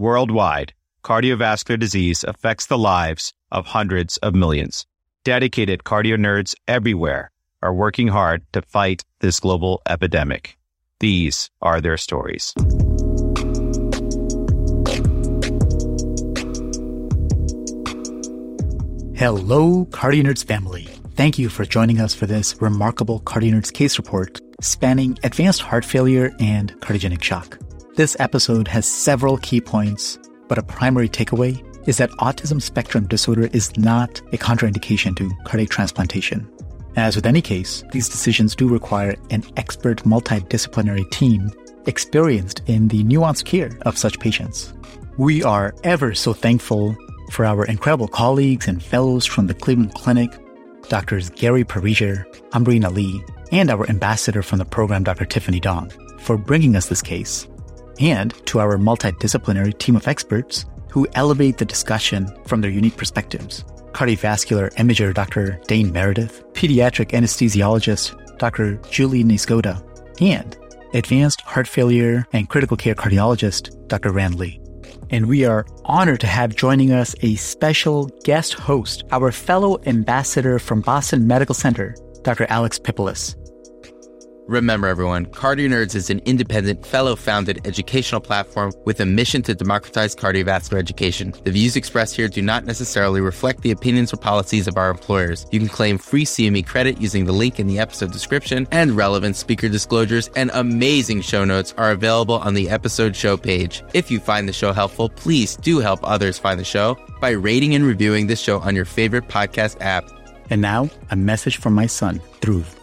Worldwide, cardiovascular disease affects the lives of hundreds of millions. Dedicated cardio nerds everywhere are working hard to fight this global epidemic. These are their stories. Hello, Cardio Nerds family. Thank you for joining us for this remarkable Cardio Nerds case report spanning advanced heart failure and cardiogenic shock. This episode has several key points, but a primary takeaway is that autism spectrum disorder is not a contraindication to cardiac transplantation. As with any case, these decisions do require an expert multidisciplinary team experienced in the nuanced care of such patients. We are ever so thankful for our incredible colleagues and fellows from the Cleveland Clinic, Doctors Gary Pariser, Ambreen Ali, and our ambassador from the program, Dr. Tiffany Dong, for bringing us this case, and to our multidisciplinary team of experts who elevate the discussion from their unique perspectives. Cardiovascular imager Dr. Dane Meredith, pediatric anesthesiologist Dr. Julie Niezgoda, and advanced heart failure and critical care cardiologist Dr. Rand Lee. And we are honored to have joining us a special guest host, our fellow ambassador from Boston Medical Center, Dr. Alex Pipilas. Remember, everyone, Cardio Nerds is an independent, fellow founded educational platform with a mission to democratize cardiovascular education. The views expressed here do not necessarily reflect the opinions or policies of our employers. You can claim free CME credit using the link in the episode description, and relevant speaker disclosures and amazing show notes are available on the episode show page. If you find the show helpful, please do help others find the show by rating and reviewing this show on your favorite podcast app. And now, a message from my son, Dhruv.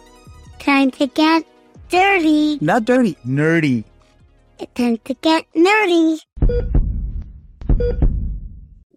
Time to get dirty. Not dirty, nerdy. It's Time to get nerdy.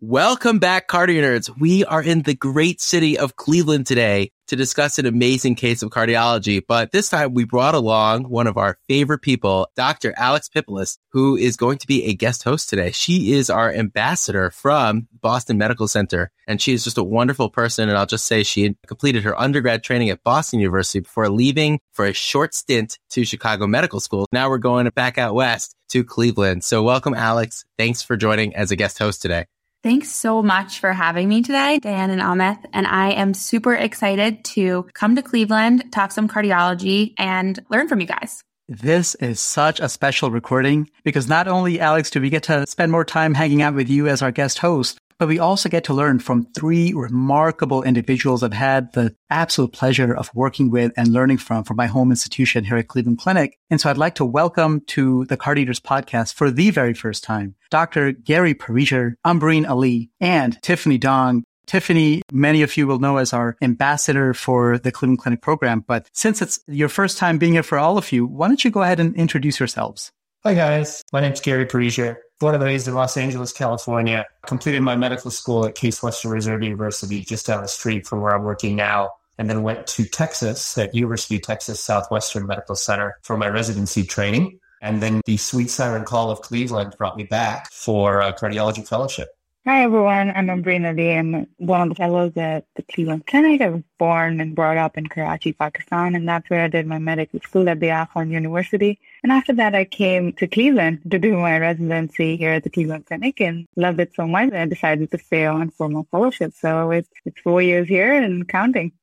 Welcome back, Cardio Nerds. We are in the great city of Cleveland today to discuss an amazing case of cardiology. But this time we brought along one of our favorite people, Dr. Alex Pipilas, who is going to be a guest host today. She is our ambassador from Boston Medical Center, and she is just a wonderful person. And I'll just say she completed her undergrad training at Boston University before leaving for a short stint to Chicago Medical School. Now we're going back out west to Cleveland. So welcome, Alex. Thanks for joining as a guest host today. Thanks so much for having me today, Dan and Amit. And I am super excited to come to Cleveland, talk some cardiology, and learn from you guys. This is such a special recording because not only, Alex, do we get to spend more time hanging out with you as our guest host, but we also get to learn from three remarkable individuals I've had the absolute pleasure of working with and learning from from my home institution here at Cleveland Clinic. And so I'd like to welcome to the Cardio Nerds podcast for the very first time, Dr. Gary Pariser, Ambreen Ali, and Tiffany Dong. Tiffany, many of you will know as our ambassador for the Cleveland Clinic program. But since it's your first time being here for all of you, why don't you go ahead and introduce yourselves? Hi guys, my name's Gary Pariser, born and raised in Los Angeles, California. Completed my medical school at Case Western Reserve University, just down the street from where I'm working now. And then went to Texas at University of Texas Southwestern Medical Center for my residency training. And then the sweet siren call of Cleveland brought me back for a cardiology fellowship. Hi, everyone. I'm Ambreen Ali. I'm one of the fellows at the Cleveland Clinic. I was born and brought up in Karachi, Pakistan, and that's where I did my medical school at the Aga Khan University. And after that, I came to Cleveland to do my residency here at the Cleveland Clinic and loved it so much that I decided to stay on for my fellowship. So it's, it's four years here and counting.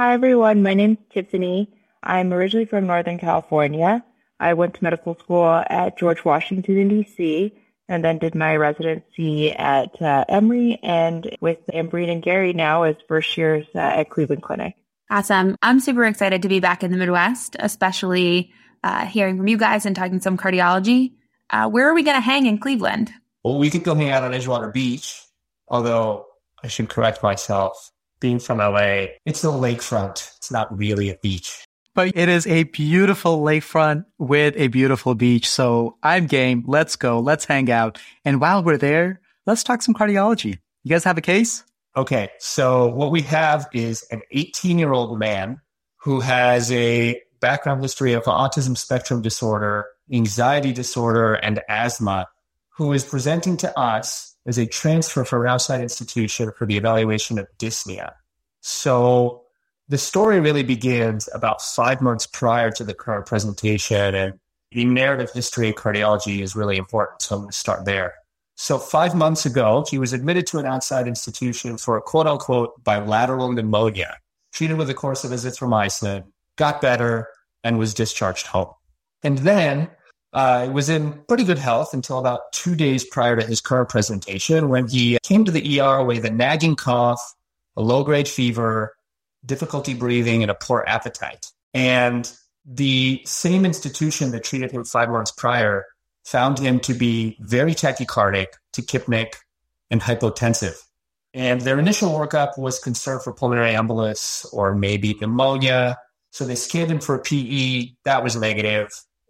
Hi, everyone. My name's Tiffany. I'm originally from Northern California. I went to medical school at George Washington in D.C., and then did my residency at uh, Emory and with Ambreen and Gary now as first years uh, at Cleveland Clinic. Awesome. I'm super excited to be back in the Midwest, especially uh, hearing from you guys and talking some cardiology. Uh, where are we going to hang in Cleveland? Well, we could go hang out on Edgewater Beach, although I should correct myself. Being from LA, it's the lakefront. It's not really a beach but it is a beautiful lakefront with a beautiful beach. So I'm game. Let's go. Let's hang out. And while we're there, let's talk some cardiology. You guys have a case? Okay. So what we have is an 18 year old man who has a background history of autism spectrum disorder, anxiety disorder, and asthma, who is presenting to us as a transfer from outside institution for the evaluation of dyspnea. So the story really begins about five months prior to the current presentation, and the narrative history of cardiology is really important. So I'm going to start there. So five months ago, he was admitted to an outside institution for a quote unquote bilateral pneumonia, treated with a course of azithromycin, got better, and was discharged home. And then uh, was in pretty good health until about two days prior to his current presentation when he came to the ER with a nagging cough, a low grade fever, difficulty breathing, and a poor appetite. And the same institution that treated him five months prior found him to be very tachycardic, tachypneic, and hypotensive. And their initial workup was concern for pulmonary embolus or maybe pneumonia. So they scanned him for a PE. That was.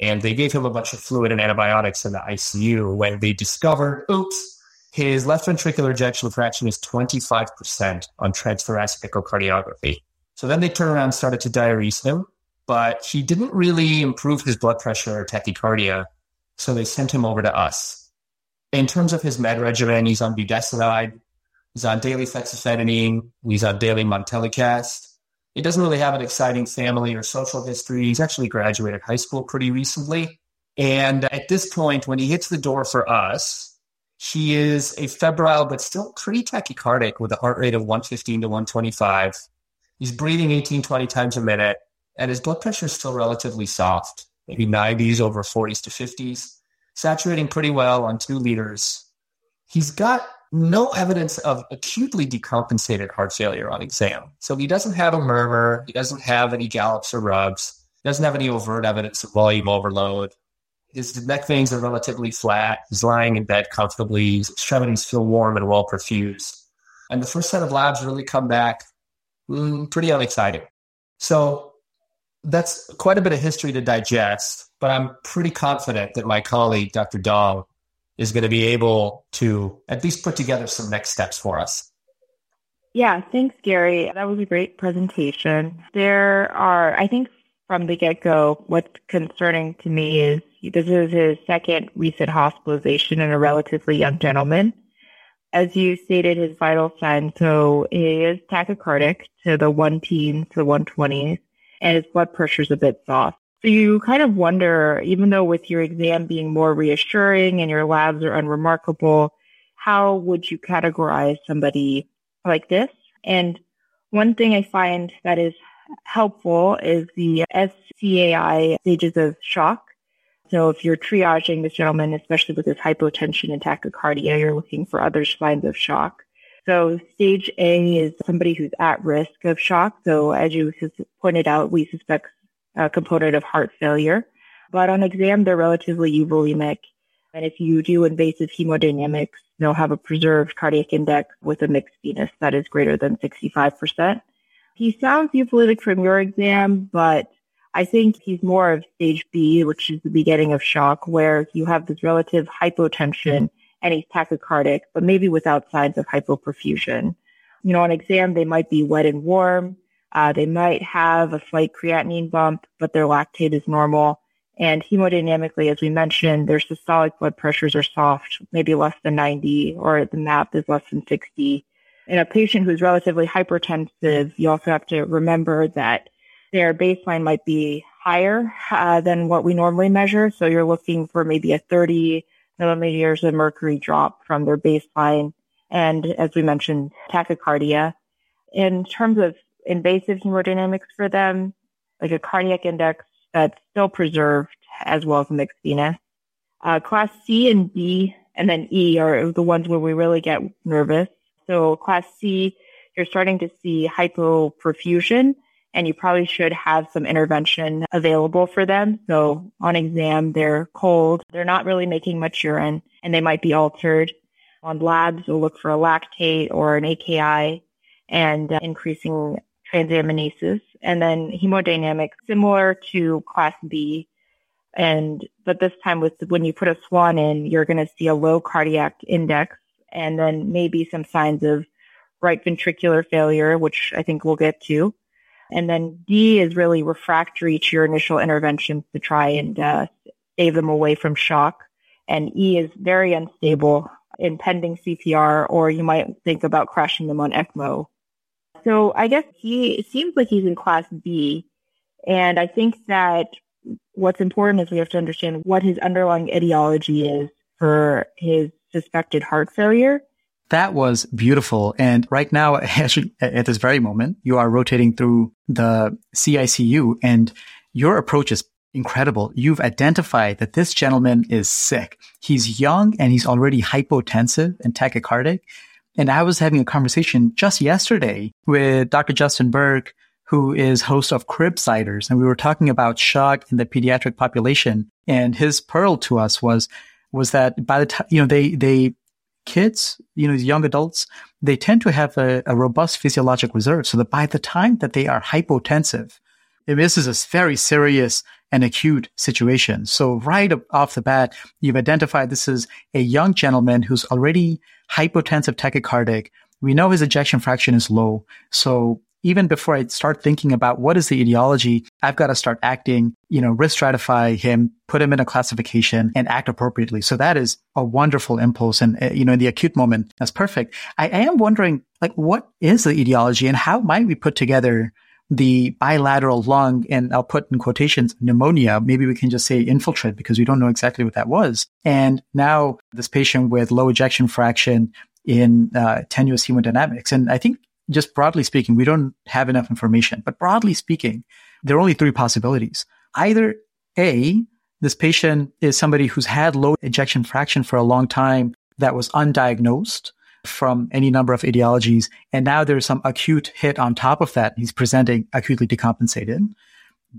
And they gave him a bunch of fluid and antibiotics in the ICU when they discovered, oops, his left ventricular ejection fraction is 25% on transthoracic echocardiography. So then they turned around and started to diurese him, but he didn't really improve his blood pressure or tachycardia. So they sent him over to us. In terms of his med regimen, he's on budesonide, he's on daily fexofenadine, he's on daily montelukast. He doesn't really have an exciting family or social history. He's actually graduated high school pretty recently. And at this point, when he hits the door for us, he is a febrile but still pretty tachycardic with a heart rate of 115 to 125. He's breathing 18, 20 times a minute, and his blood pressure is still relatively soft, maybe 90s over 40s to 50s, saturating pretty well on two liters. He's got no evidence of acutely decompensated heart failure on exam. So he doesn't have a murmur. He doesn't have any gallops or rubs. He doesn't have any overt evidence of volume overload. His neck veins are relatively flat. He's lying in bed comfortably. His extremities feel warm and well perfused. And the first set of labs really come back mm, pretty unexciting. So that's quite a bit of history to digest, but I'm pretty confident that my colleague, Dr. Dong, is going to be able to at least put together some next steps for us. Yeah, thanks, Gary. That was a great presentation. There are, I think, from the get go, what's concerning to me is this is his second recent hospitalization in a relatively young gentleman. As you stated, his vital signs, so he is tachycardic to the 1 teens to the 120s, and his blood pressure is a bit soft. So you kind of wonder, even though with your exam being more reassuring and your labs are unremarkable, how would you categorize somebody like this? And one thing I find that is helpful is the SCAI stages of shock. So if you're triaging this gentleman, especially with his hypotension and tachycardia, you're looking for other signs of shock. So stage A is somebody who's at risk of shock. So as you pointed out, we suspect a component of heart failure. But on exam, they're relatively euvolemic. And if you do invasive hemodynamics, they'll have a preserved cardiac index with a mixed venous that is greater than 65%. He sounds euvolemic from your exam, but I think he's more of stage B, which is the beginning of shock, where you have this relative hypotension and he's tachycardic, but maybe without signs of hypoperfusion. You know, on exam, they might be wet and warm. Uh, they might have a slight creatinine bump, but their lactate is normal. And hemodynamically, as we mentioned, their systolic blood pressures are soft, maybe less than 90, or the MAP is less than 60. In a patient who's relatively hypertensive, you also have to remember that their baseline might be higher uh, than what we normally measure. So you're looking for maybe a 30 millimeters of mercury drop from their baseline. And as we mentioned, tachycardia. In terms of invasive hemodynamics for them, like a cardiac index that's still preserved as well as mixed venous. Uh, class C and D and then E are the ones where we really get nervous. So class C, you're starting to see hypoperfusion and you probably should have some intervention available for them. So on exam, they're cold. They're not really making much urine and they might be altered. On labs, we'll look for a lactate or an AKI and uh, increasing transaminases, and then hemodynamics similar to class B. And, but this time with, when you put a swan in, you're going to see a low cardiac index and then maybe some signs of right ventricular failure, which I think we'll get to. And then D is really refractory to your initial interventions to try and uh, save them away from shock. And E is very unstable in pending CPR, or you might think about crashing them on ECMO so I guess he seems like he's in class B. And I think that what's important is we have to understand what his underlying etiology is for his suspected heart failure. That was beautiful. And right now, actually, at this very moment, you are rotating through the CICU and your approach is incredible. You've identified that this gentleman is sick. He's young and he's already hypotensive and tachycardic. And I was having a conversation just yesterday with Dr. Justin Berk, who is host of Cribsiders. And we were talking about shock in the pediatric population. And his pearl to us was, was that by the time, you know, they, they, kids, you know, young adults, they tend to have a, a robust physiologic reserve. So that by the time that they are hypotensive, this is a very serious and acute situation. So right off the bat, you've identified this is a young gentleman who's already hypotensive tachycardic. We know his ejection fraction is low. So even before I start thinking about what is the etiology, I've got to start acting, you know, risk stratify him, put him in a classification and act appropriately. So that is a wonderful impulse. And, uh, you know, in the acute moment, that's perfect. I, am wondering, like, what is the etiology and how might we put together the bilateral lung, and I'll put in quotations pneumonia. Maybe we can just say infiltrate because we don't know exactly what that was. And now this patient with low ejection fraction in uh, tenuous hemodynamics. And I think just broadly speaking, we don't have enough information, but broadly speaking, there are only three possibilities. Either A, this patient is somebody who's had low ejection fraction for a long time that was undiagnosed from any number of etiologies. And now there's some acute hit on top of that. He's presenting acutely decompensated.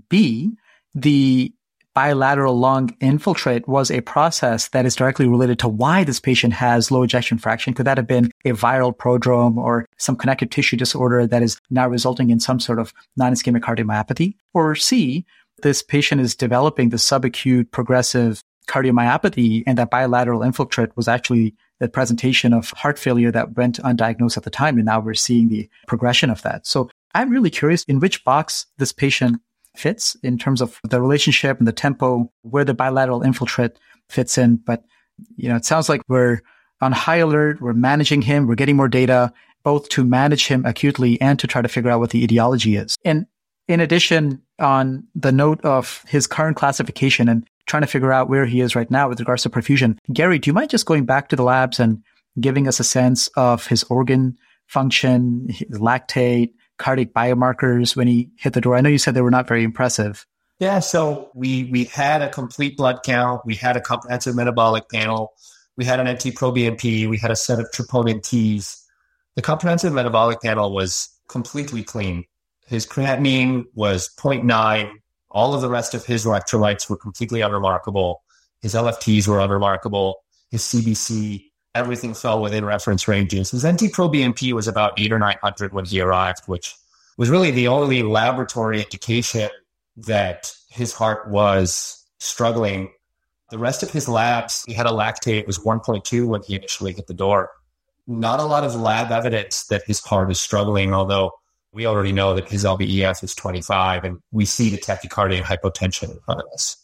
B, the bilateral lung infiltrate was a process that is directly related to why this patient has low ejection fraction. Could that have been a viral prodrome or some connective tissue disorder that is now resulting in some sort of non-ischemic cardiomyopathy? Or C, this patient is developing the subacute progressive cardiomyopathy and that bilateral infiltrate was actually the presentation of heart failure that went undiagnosed at the time. And now we're seeing the progression of that. So I'm really curious in which box this patient fits in terms of the relationship and the tempo, where the bilateral infiltrate fits in. But, you know, it sounds like we're on high alert. We're managing him. We're getting more data, both to manage him acutely and to try to figure out what the etiology is. And in addition, on the note of his current classification and trying to figure out where he is right now with regards to perfusion. Gary, do you mind just going back to the labs and giving us a sense of his organ function, lactate, cardiac biomarkers when he hit the door? I know you said they were not very impressive. Yeah, so we we had a complete blood count, we had a comprehensive metabolic panel, we had an NT-proBNP, we had a set of troponin Ts. The comprehensive metabolic panel was completely clean. His creatinine was 0.9, all of the rest of his electrolytes were completely unremarkable. His LFTs were unremarkable. His CBC, everything fell within reference ranges. His NT-proBNP was about eight or 900 when he arrived, which was really the only laboratory indication that his heart was struggling. The rest of his labs, he had a lactate was 1.2 when he initially hit the door. Not a lot of lab evidence that his heart is struggling, although we already know that his LVEF is 25 and we see the tachycardia and hypotension in front of us.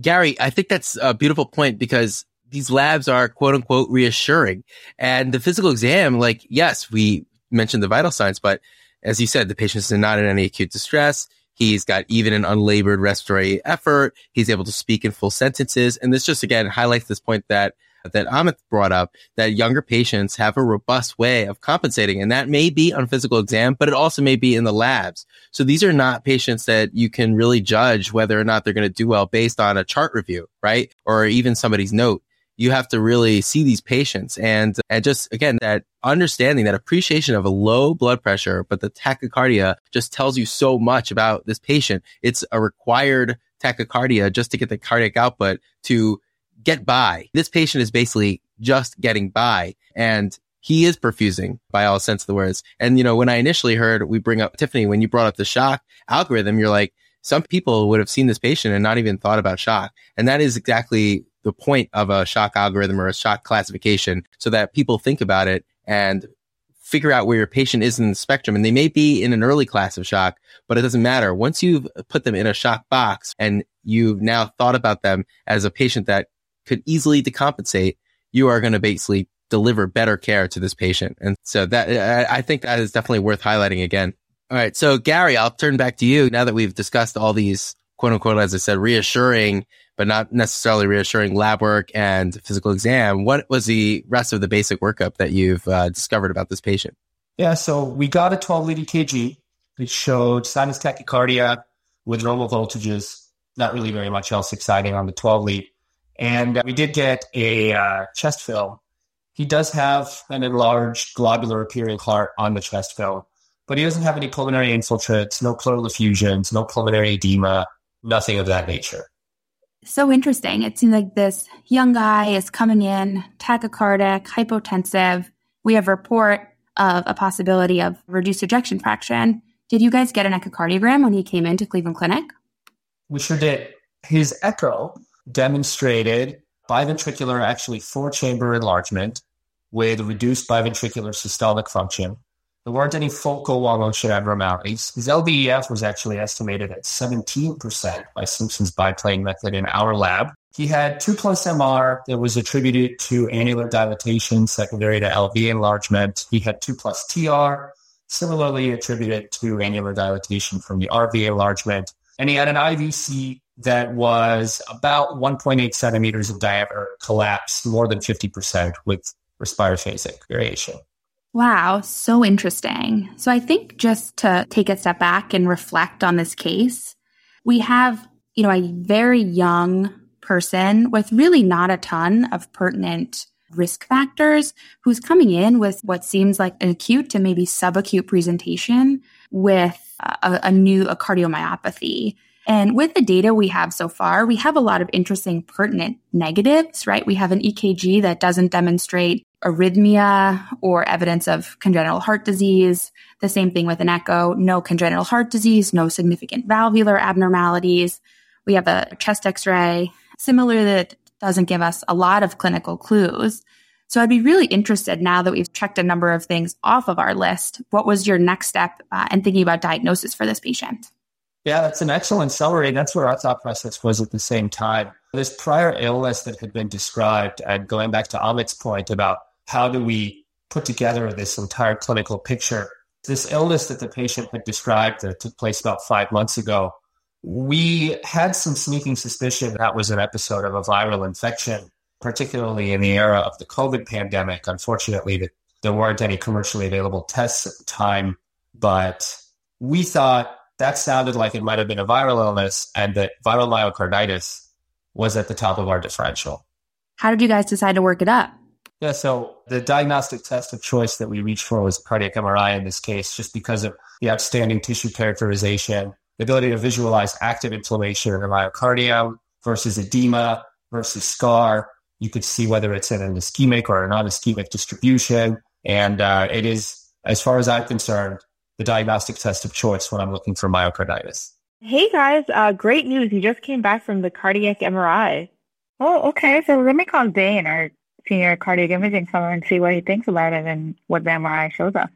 Gary, I think that's a beautiful point because these labs are quote unquote reassuring and the physical exam, like, yes, we mentioned the vital signs, but as you said, the patient is not in any acute distress. He's got even an unlabored respiratory effort. He's able to speak in full sentences. And this just again highlights this point that that Amit brought up that younger patients have a robust way of compensating. And that may be on physical exam, but it also may be in the labs. So these are not patients that you can really judge whether or not they're going to do well based on a chart review, right? Or even somebody's note. You have to really see these patients and, and just again, that understanding that appreciation of a low blood pressure, but the tachycardia just tells you so much about this patient. It's a required tachycardia just to get the cardiac output to get by. This patient is basically just getting by and he is perfusing by all sense of the words. And, you know, when I initially heard we bring up Tiffany, when you brought up the shock algorithm, you're like, some people would have seen this patient and not even thought about shock. And that is exactly the point of a shock algorithm or a shock classification so that people think about it and figure out where your patient is in the spectrum. And they may be in an early class of shock, but it doesn't matter. Once you've put them in a shock box and you've now thought about them as a patient that could easily decompensate, you are going to basically deliver better care to this patient. And so that, I think that is definitely worth highlighting again. All right. So Gary, I'll turn back to you now that we've discussed all these quote unquote, as I said, reassuring, but not necessarily reassuring lab work and physical exam. What was the rest of the basic workup that you've uh, discovered about this patient? Yeah, so we got a 12 lead EKG. It showed sinus tachycardia with normal voltages. Not really very much else exciting on the 12 lead. And we did get a uh, chest film. He does have an enlarged globular appearing heart on the chest film, but he doesn't have any pulmonary infiltrates, no pleural effusions, no pulmonary edema, nothing of that nature. So interesting. It seems like this young guy is coming in tachycardic, hypotensive. We have a report of a possibility of reduced ejection fraction. Did you guys get an echocardiogram when he came into Cleveland Clinic? We sure did. His echo demonstrated biventricular, actually four chamber enlargement with reduced biventricular systolic function. There weren't any focal wall motion abnormalities. His LVEF was actually estimated at 17% by Simpson's biplane method in our lab. He had 2 plus MR that was attributed to annular dilatation secondary to LV enlargement. He had 2 plus TR, similarly attributed to annular dilatation from the RV enlargement. And he had an IVC that was about 1.8 centimeters of diameter, collapsed more than 50% with respiratory variation. Wow, so interesting. So I think just to take a step back and reflect on this case, we have, you know, a very young person with really not a ton of pertinent risk factors who's coming in with what seems like an acute to maybe subacute presentation with a, a new a cardiomyopathy. And with the data we have so far, we have a lot of interesting pertinent negatives, right? We have an EKG that doesn't demonstrate arrhythmia or evidence of congenital heart disease. The same thing with an echo, no congenital heart disease, no significant valvular abnormalities. We have a chest x-ray, similar that doesn't give us a lot of clinical clues. So I'd be really interested now that we've checked a number of things off of our list. What was your next step uh, in thinking about diagnosis for this patient? Yeah, that's an excellent summary. That's where our thought process was at the same time. This prior illness that had been described, and going back to Amit's point about how do we put together this entire clinical picture, this illness that the patient had described that took place about five months ago, we had some sneaking suspicion that was an episode of a viral infection, particularly in the era of the COVID pandemic. Unfortunately, there weren't any commercially available tests at the time, but we thought that sounded like it might have been a viral illness and that viral myocarditis was at the top of our differential. How did you guys decide to work it up? Yeah, so the diagnostic test of choice that we reached for was cardiac MRI in this case, just because of the outstanding tissue characterization, the ability to visualize active inflammation in the myocardium versus edema versus scar. You could see whether it's in an ischemic or a non ischemic distribution. And uh, it is, as far as I'm concerned, the diagnostic test of choice when I'm looking for myocarditis. Hey guys, uh, great news. You just came back from the cardiac MRI. Oh, okay. So let me call Dane, our senior cardiac imaging fellow, and see what he thinks about it and what the MRI shows us.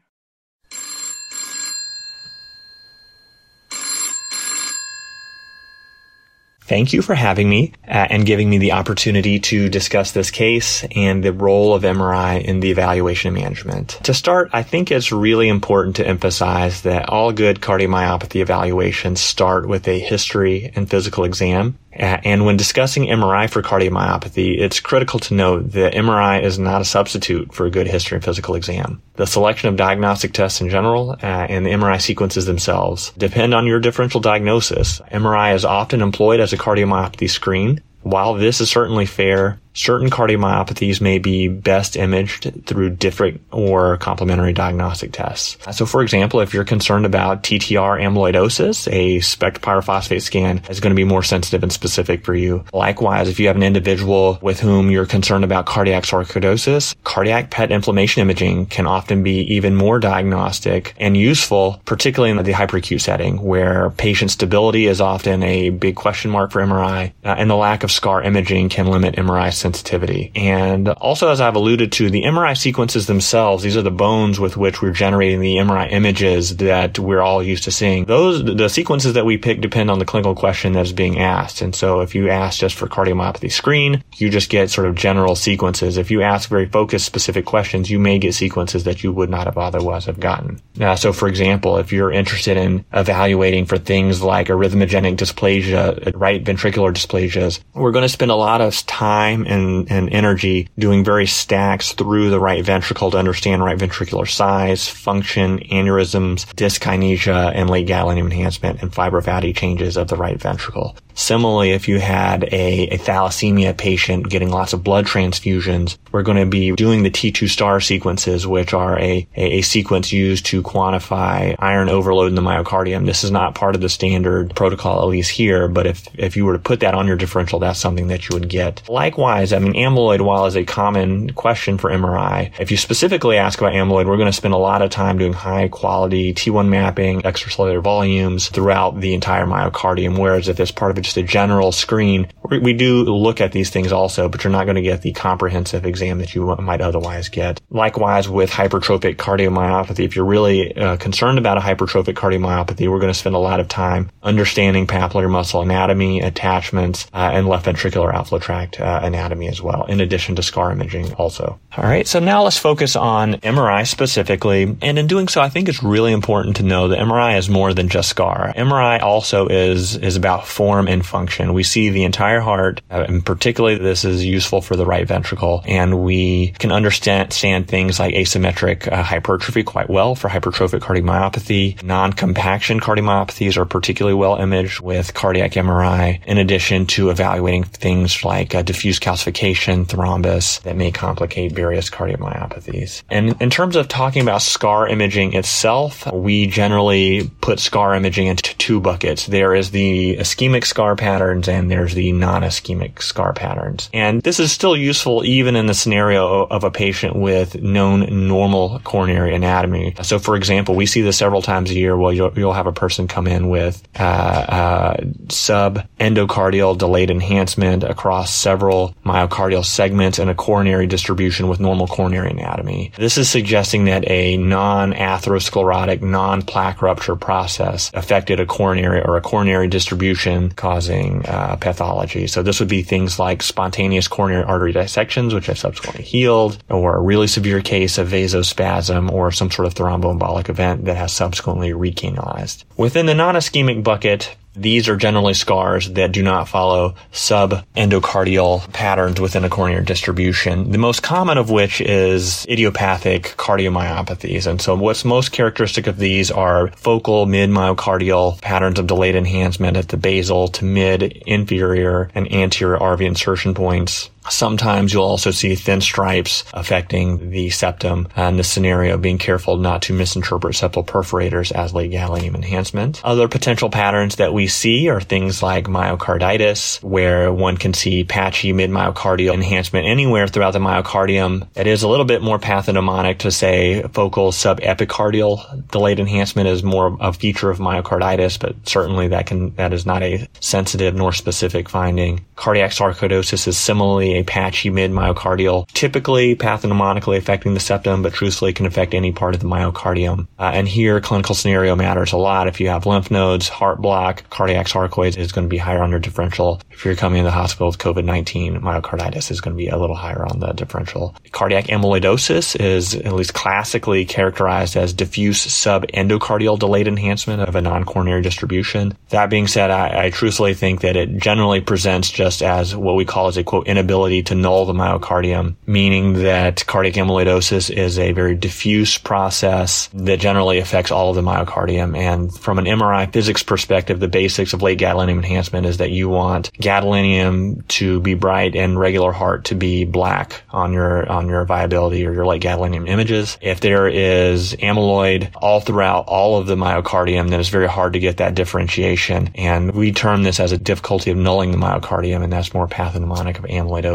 Thank you for having me uh, and giving me the opportunity to discuss this case and the role of MRI in the evaluation and management. To start, I think it's really important to emphasize that all good cardiomyopathy evaluations start with a history and physical exam. And when discussing MRI for cardiomyopathy, it's critical to note that MRI is not a substitute for a good history and physical exam. The selection of diagnostic tests in general uh, and the MRI sequences themselves depend on your differential diagnosis. MRI is often employed as a cardiomyopathy screen. While this is certainly fair, certain cardiomyopathies may be best imaged through different or complementary diagnostic tests. So for example, if you're concerned about TTR amyloidosis, a spectropyrophosphate scan is going to be more sensitive and specific for you. Likewise, if you have an individual with whom you're concerned about cardiac sarcoidosis, cardiac PET inflammation imaging can often be even more diagnostic and useful, particularly in the hyperacute setting where patient stability is often a big question mark for MRI uh, and the lack of scar imaging can limit MRI sensitivity. And also, as I've alluded to, the MRI sequences themselves, these are the bones with which we're generating the MRI images that we're all used to seeing. Those, the sequences that we pick depend on the clinical question that is being asked. And so if you ask just for cardiomyopathy screen, you just get sort of general sequences. If you ask very focused specific questions, you may get sequences that you would not have otherwise have gotten. Uh, so for example, if you're interested in evaluating for things like arrhythmogenic dysplasia, right ventricular dysplasias, we're going to spend a lot of time and, and energy doing various stacks through the right ventricle to understand right ventricular size, function, aneurysms, dyskinesia, and late gadolinium enhancement and fibrofatty changes of the right ventricle. Similarly, if you had a, a, thalassemia patient getting lots of blood transfusions, we're going to be doing the T2 star sequences, which are a, a, a, sequence used to quantify iron overload in the myocardium. This is not part of the standard protocol, at least here, but if, if you were to put that on your differential, that's something that you would get. Likewise, I mean, amyloid, while is a common question for MRI, if you specifically ask about amyloid, we're going to spend a lot of time doing high quality T1 mapping, extracellular volumes throughout the entire myocardium, whereas if it's part of just a general screen, we do look at these things also, but you're not going to get the comprehensive exam that you might otherwise get. Likewise with hypertrophic cardiomyopathy, if you're really uh, concerned about a hypertrophic cardiomyopathy, we're going to spend a lot of time understanding papillary muscle anatomy, attachments, uh, and left ventricular outflow tract uh, anatomy as well, in addition to scar imaging also. All right, so now let's focus on MRI specifically. And in doing so, I think it's really important to know that MRI is more than just scar. MRI also is, is about form and function. We see the entire heart, uh, and particularly this is useful for the right ventricle, and we can understand things like asymmetric uh, hypertrophy quite well for hypertrophic cardiomyopathy. Non-compaction cardiomyopathies are particularly well imaged with cardiac MRI, in addition to evaluating things like uh, diffuse calcification, thrombus that may complicate various cardiomyopathies. And in terms of talking about scar imaging itself, we generally put scar imaging into two buckets. There is the ischemic scar patterns and there's the non-ischemic scar patterns. And this is still useful even in the scenario of a patient with known normal coronary anatomy. So for example, we see this several times a year where you'll, you'll have a person come in with uh, uh, sub-endocardial delayed enhancement across several myocardial segments and a coronary distribution with normal coronary anatomy. This is suggesting that a non-atherosclerotic, non-plaque rupture process affected a coronary or a coronary distribution causing uh, pathology. So this would be things like spontaneous coronary artery dissections, which have subsequently healed, or a really severe case of vasospasm or some sort of thromboembolic event that has subsequently recanalized. Within the non-ischemic bucket, these are generally scars that do not follow subendocardial patterns within a coronary distribution. The most common of which is idiopathic cardiomyopathies. And so what's most characteristic of these are focal mid-myocardial patterns of delayed enhancement at the basal to mid, inferior, and anterior RV insertion points Sometimes you'll also see thin stripes affecting the septum and the scenario being careful not to misinterpret septal perforators as late gadolinium enhancement. Other potential patterns that we see are things like myocarditis, where one can see patchy mid-myocardial enhancement anywhere throughout the myocardium. It is a little bit more pathognomonic to say focal subepicardial delayed enhancement is more a feature of myocarditis, but certainly that can, that is not a sensitive nor specific finding. Cardiac sarcoidosis is similarly a patchy mid-myocardial, typically pathognomically affecting the septum, but truthfully can affect any part of the myocardium. Uh, and here, clinical scenario matters a lot. If you have lymph nodes, heart block, cardiac sarcoids is going to be higher on your differential. If you're coming in the hospital with COVID-19, myocarditis is going to be a little higher on the differential. Cardiac amyloidosis is at least classically characterized as diffuse subendocardial delayed enhancement of a non-coronary distribution. That being said, I, I truthfully think that it generally presents just as what we call as a quote inability ability to null the myocardium, meaning that cardiac amyloidosis is a very diffuse process that generally affects all of the myocardium. And from an MRI physics perspective, the basics of late gadolinium enhancement is that you want gadolinium to be bright and regular heart to be black on your, on your viability or your late gadolinium images. If there is amyloid all throughout all of the myocardium, then it's very hard to get that differentiation. And we term this as a difficulty of nulling the myocardium, and that's more pathognomonic of amyloidosis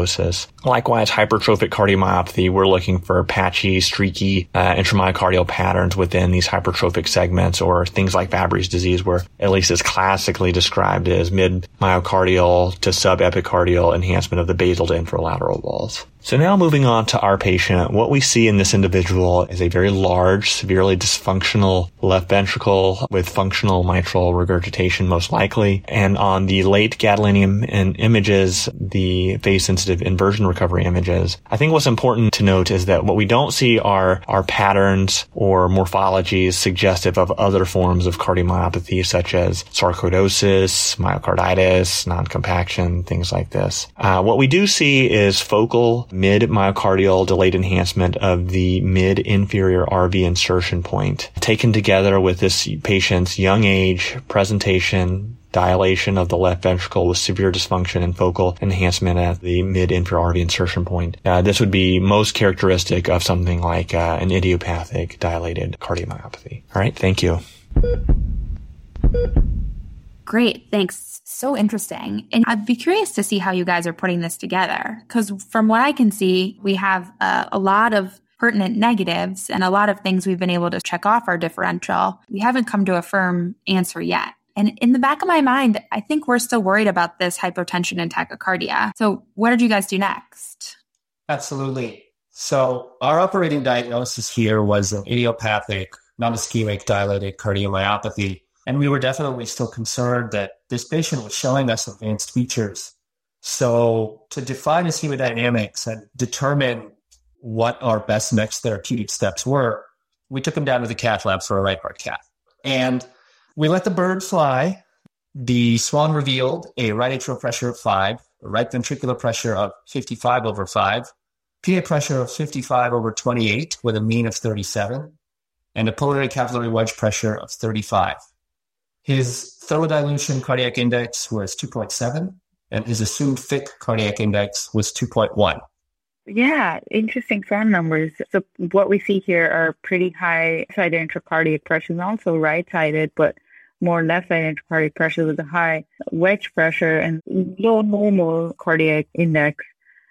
Likewise, hypertrophic cardiomyopathy, we're looking for patchy, streaky uh, intramyocardial patterns within these hypertrophic segments or things like Fabry's disease, where at least it's classically described as mid myocardial to subepicardial enhancement of the basal to inferolateral walls. So now moving on to our patient, what we see in this individual is a very large, severely dysfunctional left ventricle with functional mitral regurgitation most likely. And on the late gadolinium and images, the phase sensitive inversion recovery images, I think what's important to note is that what we don't see are, are patterns or morphologies suggestive of other forms of cardiomyopathy such as sarcoidosis, myocarditis, non-compaction, things like this. Uh, what we do see is focal mid myocardial delayed enhancement of the mid inferior RV insertion point. Taken together with this patient's young age, presentation, dilation of the left ventricle with severe dysfunction and focal enhancement at the mid inferior RV insertion point. Uh, this would be most characteristic of something like uh, an idiopathic dilated cardiomyopathy. All right, thank you. Great, thanks. So interesting. And I'd be curious to see how you guys are putting this together. Because from what I can see, we have uh, a lot of pertinent negatives and a lot of things we've been able to check off our differential. We haven't come to a firm answer yet. And in the back of my mind, I think we're still worried about this hypotension and tachycardia. So, what did you guys do next? Absolutely. So, our operating diagnosis here was an idiopathic, non ischemic dilated cardiomyopathy and we were definitely still concerned that this patient was showing us advanced features. So to define his hemodynamics and determine what our best next therapeutic steps were, we took him down to the cath lab for a right heart cath. And we let the bird fly. The swan revealed a right atrial pressure of five, a right ventricular pressure of 55 over five, PA pressure of 55 over 28 with a mean of 37, and a pulmonary capillary wedge pressure of 35. His thermodilution cardiac index was 2.7, and his assumed Fick cardiac index was 2.1. Yeah, interesting fan numbers. So what we see here are pretty high sided intracardiac pressures, also right-sided, but more left-sided intracardiac pressures with a high wedge pressure and low normal cardiac index.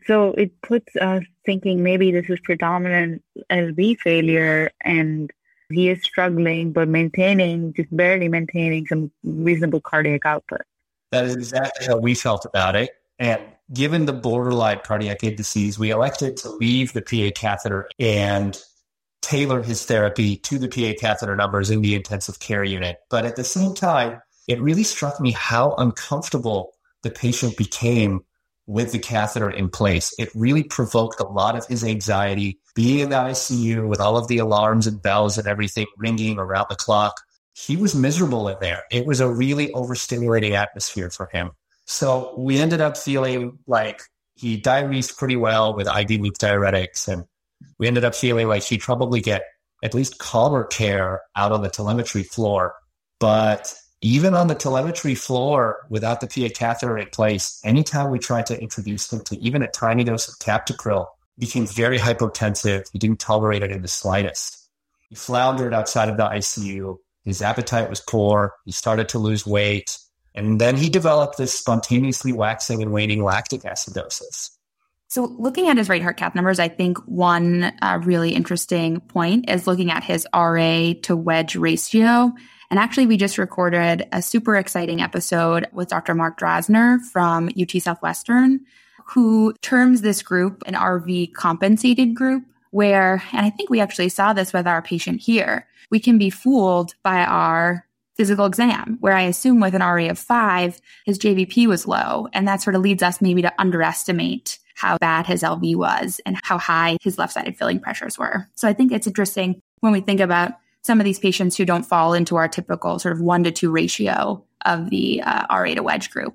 So it puts us thinking maybe this is predominant LV failure and he is struggling, but maintaining, just barely maintaining some reasonable cardiac output. That is exactly how we felt about it. And given the borderline cardiac indices, we elected to leave the PA catheter and tailor his therapy to the PA catheter numbers in the intensive care unit. But at the same time, it really struck me how uncomfortable the patient became with the catheter in place. It really provoked a lot of his anxiety. Being in the ICU with all of the alarms and bells and everything ringing around the clock, he was miserable in there. It was a really overstimulating atmosphere for him. So we ended up feeling like he diuresed pretty well with IV loop diuretics. And we ended up feeling like he'd probably get at least calmer care out on the telemetry floor. But even on the telemetry floor without the PA catheter in place, anytime we tried to introduce him to even a tiny dose of captopril, became very hypotensive. He didn't tolerate it in the slightest. He floundered outside of the ICU. His appetite was poor. He started to lose weight. And then he developed this spontaneously waxing and waning lactic acidosis. So, looking at his right heart cath numbers, I think one uh, really interesting point is looking at his RA to wedge ratio. And actually, we just recorded a super exciting episode with Dr. Mark Drazner from UT Southwestern, who terms this group an RV compensated group, where, and I think we actually saw this with our patient here, we can be fooled by our physical exam, where I assume with an RA of five, his JVP was low. And that sort of leads us maybe to underestimate how bad his LV was and how high his left sided filling pressures were. So I think it's interesting when we think about some of these patients who don't fall into our typical sort of one to two ratio of the uh, RA to wedge group.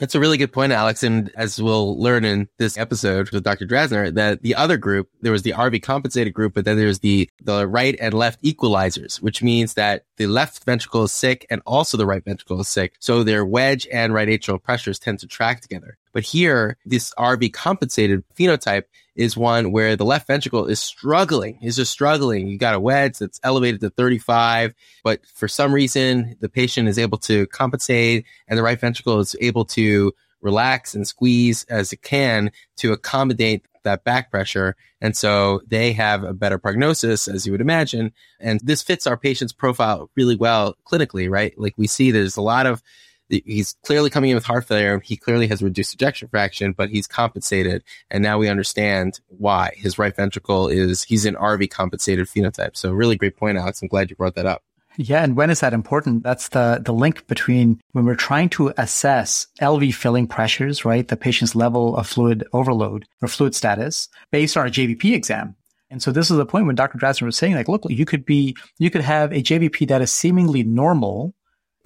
That's a really good point, Alex. And as we'll learn in this episode with Dr. Drazner, that the other group, there was the RV compensated group, but then there's the, the right and left equalizers, which means that the left ventricle is sick and also the right ventricle is sick. So their wedge and right atrial pressures tend to track together. But here, this RV compensated phenotype is one where the left ventricle is struggling, is just struggling. You got a wedge that's elevated to 35, but for some reason, the patient is able to compensate and the right ventricle is able to relax and squeeze as it can to accommodate that back pressure. And so they have a better prognosis, as you would imagine. And this fits our patient's profile really well clinically, right? Like we see there's a lot of he's clearly coming in with heart failure. He clearly has reduced ejection fraction, but he's compensated. And now we understand why his right ventricle is, he's an RV compensated phenotype. So really great point, Alex. I'm glad you brought that up. Yeah. And when is that important? That's the, the link between when we're trying to assess LV filling pressures, right? The patient's level of fluid overload or fluid status based on a JVP exam. And so this is the point when Dr. Drazner was saying, like, look, you could be, you could have a JVP that is seemingly normal,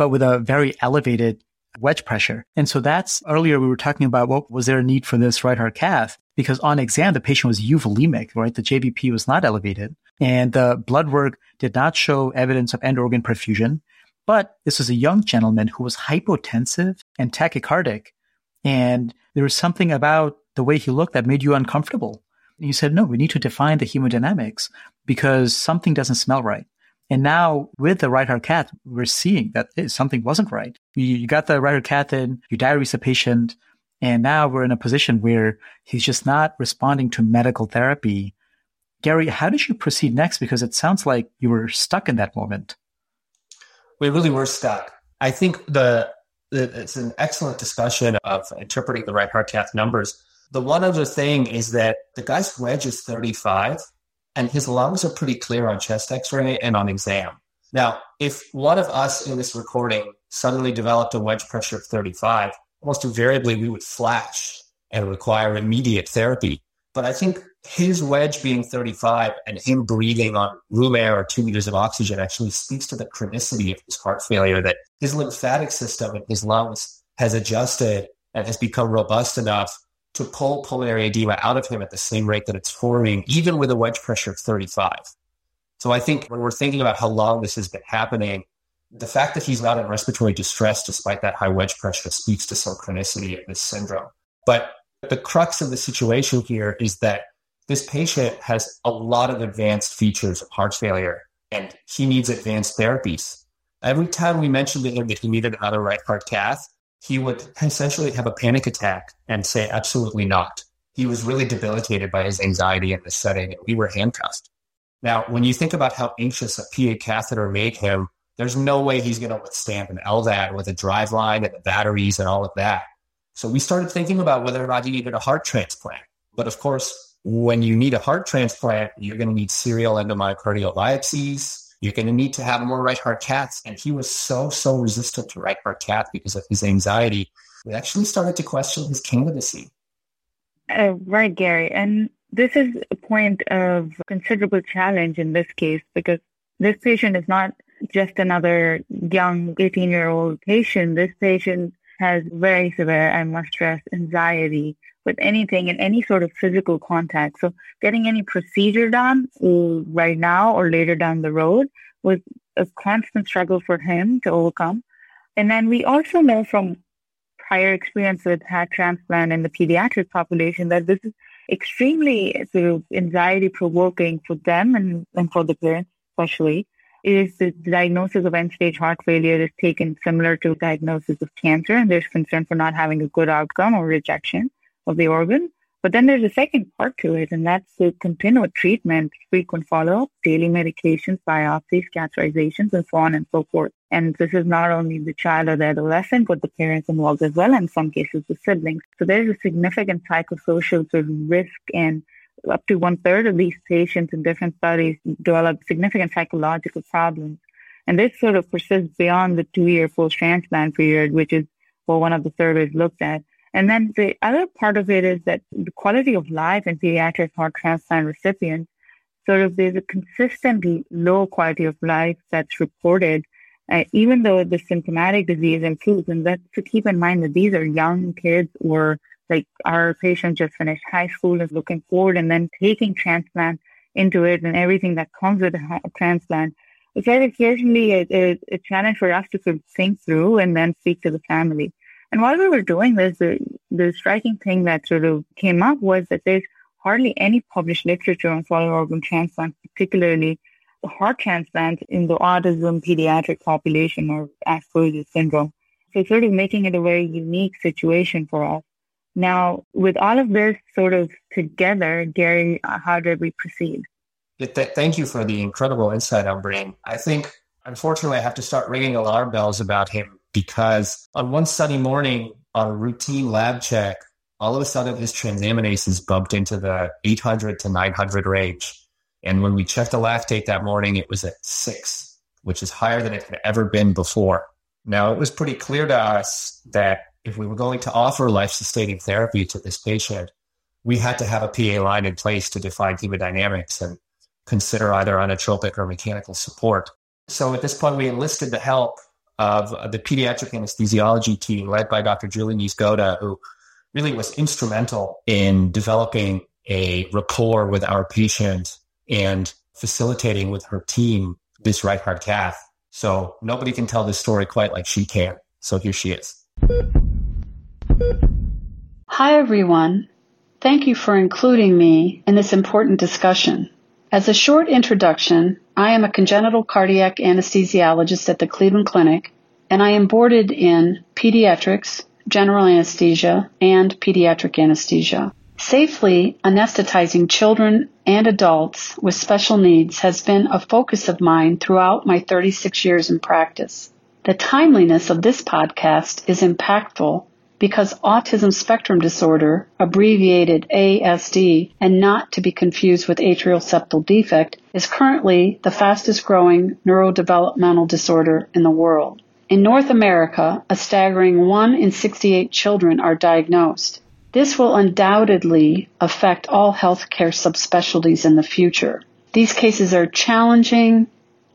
but with a very elevated wedge pressure. And so that's earlier we were talking about what was there a need for this right heart cath? Because on exam, the patient was euvolemic, right? The JVP was not elevated and the blood work did not show evidence of end organ perfusion. But this was a young gentleman who was hypotensive and tachycardic. And there was something about the way he looked that made you uncomfortable. And you said, no, we need to define the hemodynamics because something doesn't smell right. And now with the right heart cath, we're seeing that something wasn't right. You, you got the right heart cath in, you diuresed the patient, and now we're in a position where he's just not responding to medical therapy. Gary, how did you proceed next? Because it sounds like you were stuck in that moment. We really were stuck. I think the, the it's an excellent discussion of interpreting the right heart cath numbers. The one other thing is that the guy's wedge is 35 and his lungs are pretty clear on chest x-ray and on exam. Now, if one of us in this recording suddenly developed a wedge pressure of 35, almost invariably we would flash and require immediate therapy. But I think his wedge being 35 and him breathing on room air or two liters of oxygen actually speaks to the chronicity of his heart failure that his lymphatic system and his lungs has adjusted and has become robust enough to pull pulmonary edema out of him at the same rate that it's forming, even with a wedge pressure of 35. So I think when we're thinking about how long this has been happening, the fact that he's not in respiratory distress despite that high wedge pressure speaks to some chronicity of this syndrome. But the crux of the situation here is that this patient has a lot of advanced features of heart failure and he needs advanced therapies. Every time we mentioned to him that he needed another right heart cath, he would essentially have a panic attack and say, absolutely not. He was really debilitated by his anxiety in the setting, and we were handcuffed. Now, when you think about how anxious a PA catheter made him, there's no way he's going to withstand an LVAD with a drive line and the batteries and all of that. So we started thinking about whether or not he needed a heart transplant. But of course, when you need a heart transplant, you're going to need serial endomyocardial biopsies. You're going to need to have more right heart caths. And he was so, so resistant to right heart cath because of his anxiety. We actually started to question his candidacy. Uh, right, Gary. And this is a point of considerable challenge in this case because this patient is not just another young 18 year old patient. This patient has very severe, I must stress, anxiety with anything and any sort of physical contact. So getting any procedure done uh, right now or later down the road was a constant struggle for him to overcome. And then we also know from prior experience with heart transplant in the pediatric population that this is extremely sort of anxiety provoking for them and, and for the parents especially is the diagnosis of end-stage heart failure is taken similar to diagnosis of cancer, and there's concern for not having a good outcome or rejection of the organ. But then there's a second part to it, and that's the continued treatment, frequent follow-up, daily medications, biopsies, catheterizations, and so on and so forth. And this is not only the child or the adolescent, but the parents involved as well, and in some cases the siblings. So there's a significant psychosocial sort of risk and up to one third of these patients in different studies develop significant psychological problems. And this sort of persists beyond the two year post transplant period, which is what one of the surveys looked at. And then the other part of it is that the quality of life in pediatric heart transplant recipients, sort of there's a consistently low quality of life that's reported, uh, even though the symptomatic disease improves. And that's to keep in mind that these are young kids or like our patient just finished high school is looking forward and then taking transplant into it and everything that comes with a transplant. It's occasionally a, a, a, challenge for us to sort of think through and then speak to the family. And while we were doing this, the, the striking thing that sort of came up was that there's hardly any published literature on solid organ transplant, particularly heart transplant in the autism pediatric population or Asperger's syndrome. So sort of making it a very unique situation for us. Now, with all of this sort of together, Gary, how did we proceed? Thank you for the incredible insight, Ambreen. I think, unfortunately, I have to start ringing alarm bells about him because on one sunny morning on a routine lab check, all of a sudden his transaminases bumped into the 800 to 900 range. And when we checked the lactate that morning, it was at six, which is higher than it had ever been before. Now, it was pretty clear to us that if we were going to offer life sustaining therapy to this patient, we had to have a PA line in place to define hemodynamics and consider either inotropic or mechanical support. So at this point, we enlisted the help of the pediatric anesthesiology team led by Dr. Julie Niezgoda, who really was instrumental in developing a rapport with our patient and facilitating with her team this right heart cath. So nobody can tell this story quite like she can. So here she is. Hi, everyone. Thank you for including me in this important discussion. As a short introduction, I am a congenital cardiac anesthesiologist at the Cleveland Clinic, and I am boarded in pediatrics, general anesthesia, and pediatric anesthesia. Safely anesthetizing children and adults with special needs has been a focus of mine throughout my 36 years in practice. The timeliness of this podcast is impactful because autism spectrum disorder, abbreviated ASD, and not to be confused with atrial septal defect, is currently the fastest growing neurodevelopmental disorder in the world. In North America, a staggering 1 in 68 children are diagnosed. This will undoubtedly affect all healthcare subspecialties in the future. These cases are challenging,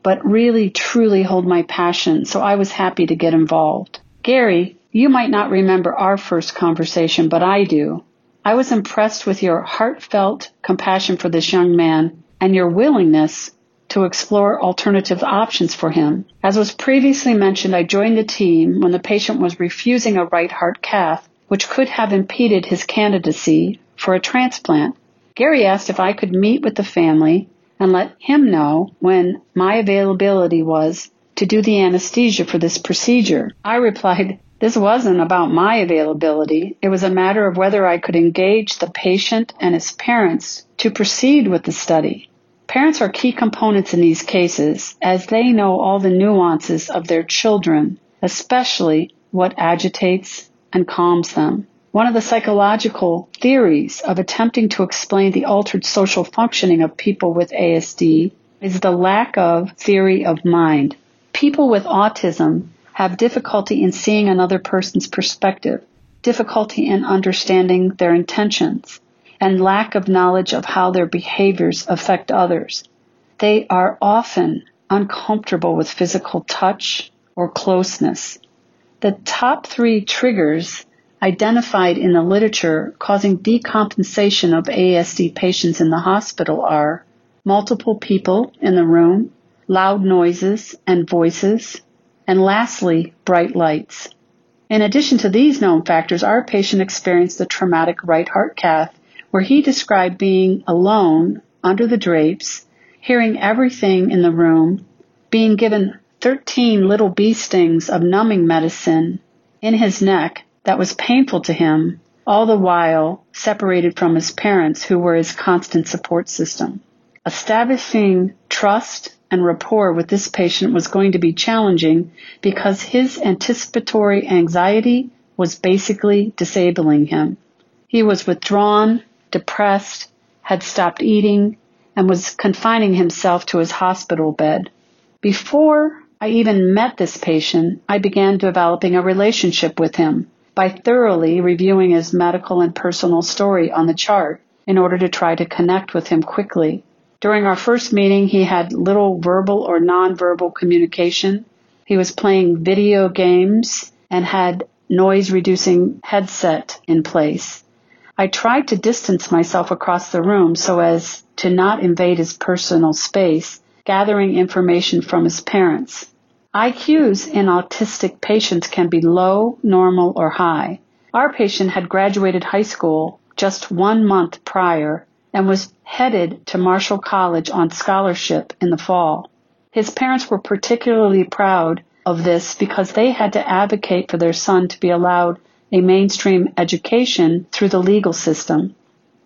but really truly hold my passion, so I was happy to get involved. Gary, you might not remember our first conversation, but I do. I was impressed with your heartfelt compassion for this young man and your willingness to explore alternative options for him. As was previously mentioned, I joined the team when the patient was refusing a right heart cath, which could have impeded his candidacy for a transplant. Gary asked if I could meet with the family and let him know when my availability was to do the anesthesia for this procedure. I replied, this wasn't about my availability. It was a matter of whether I could engage the patient and his parents to proceed with the study. Parents are key components in these cases as they know all the nuances of their children, especially what agitates and calms them. One of the psychological theories of attempting to explain the altered social functioning of people with ASD is the lack of theory of mind. People with autism have difficulty in seeing another person's perspective, difficulty in understanding their intentions, and lack of knowledge of how their behaviors affect others. They are often uncomfortable with physical touch or closeness. The top three triggers identified in the literature causing decompensation of ASD patients in the hospital are multiple people in the room, loud noises and voices, and lastly, bright lights. In addition to these known factors, our patient experienced a traumatic right heart cath where he described being alone under the drapes, hearing everything in the room, being given 13 little bee stings of numbing medicine in his neck that was painful to him, all the while separated from his parents who were his constant support system. Establishing trust and rapport with this patient was going to be challenging because his anticipatory anxiety was basically disabling him. He was withdrawn depressed, had stopped eating, and was confining himself to his hospital bed. Before I even met this patient, I began developing a relationship with him by thoroughly reviewing his medical and personal story on the chart in order to try to connect with him quickly. During our first meeting, he had little verbal or nonverbal communication. He was playing video games and had noise reducing headset in place. I tried to distance myself across the room so as to not invade his personal space, gathering information from his parents. IQs in autistic patients can be low, normal, or high. Our patient had graduated high school just one month prior and was headed to Marshall College on scholarship in the fall. His parents were particularly proud of this because they had to advocate for their son to be allowed a mainstream education through the legal system.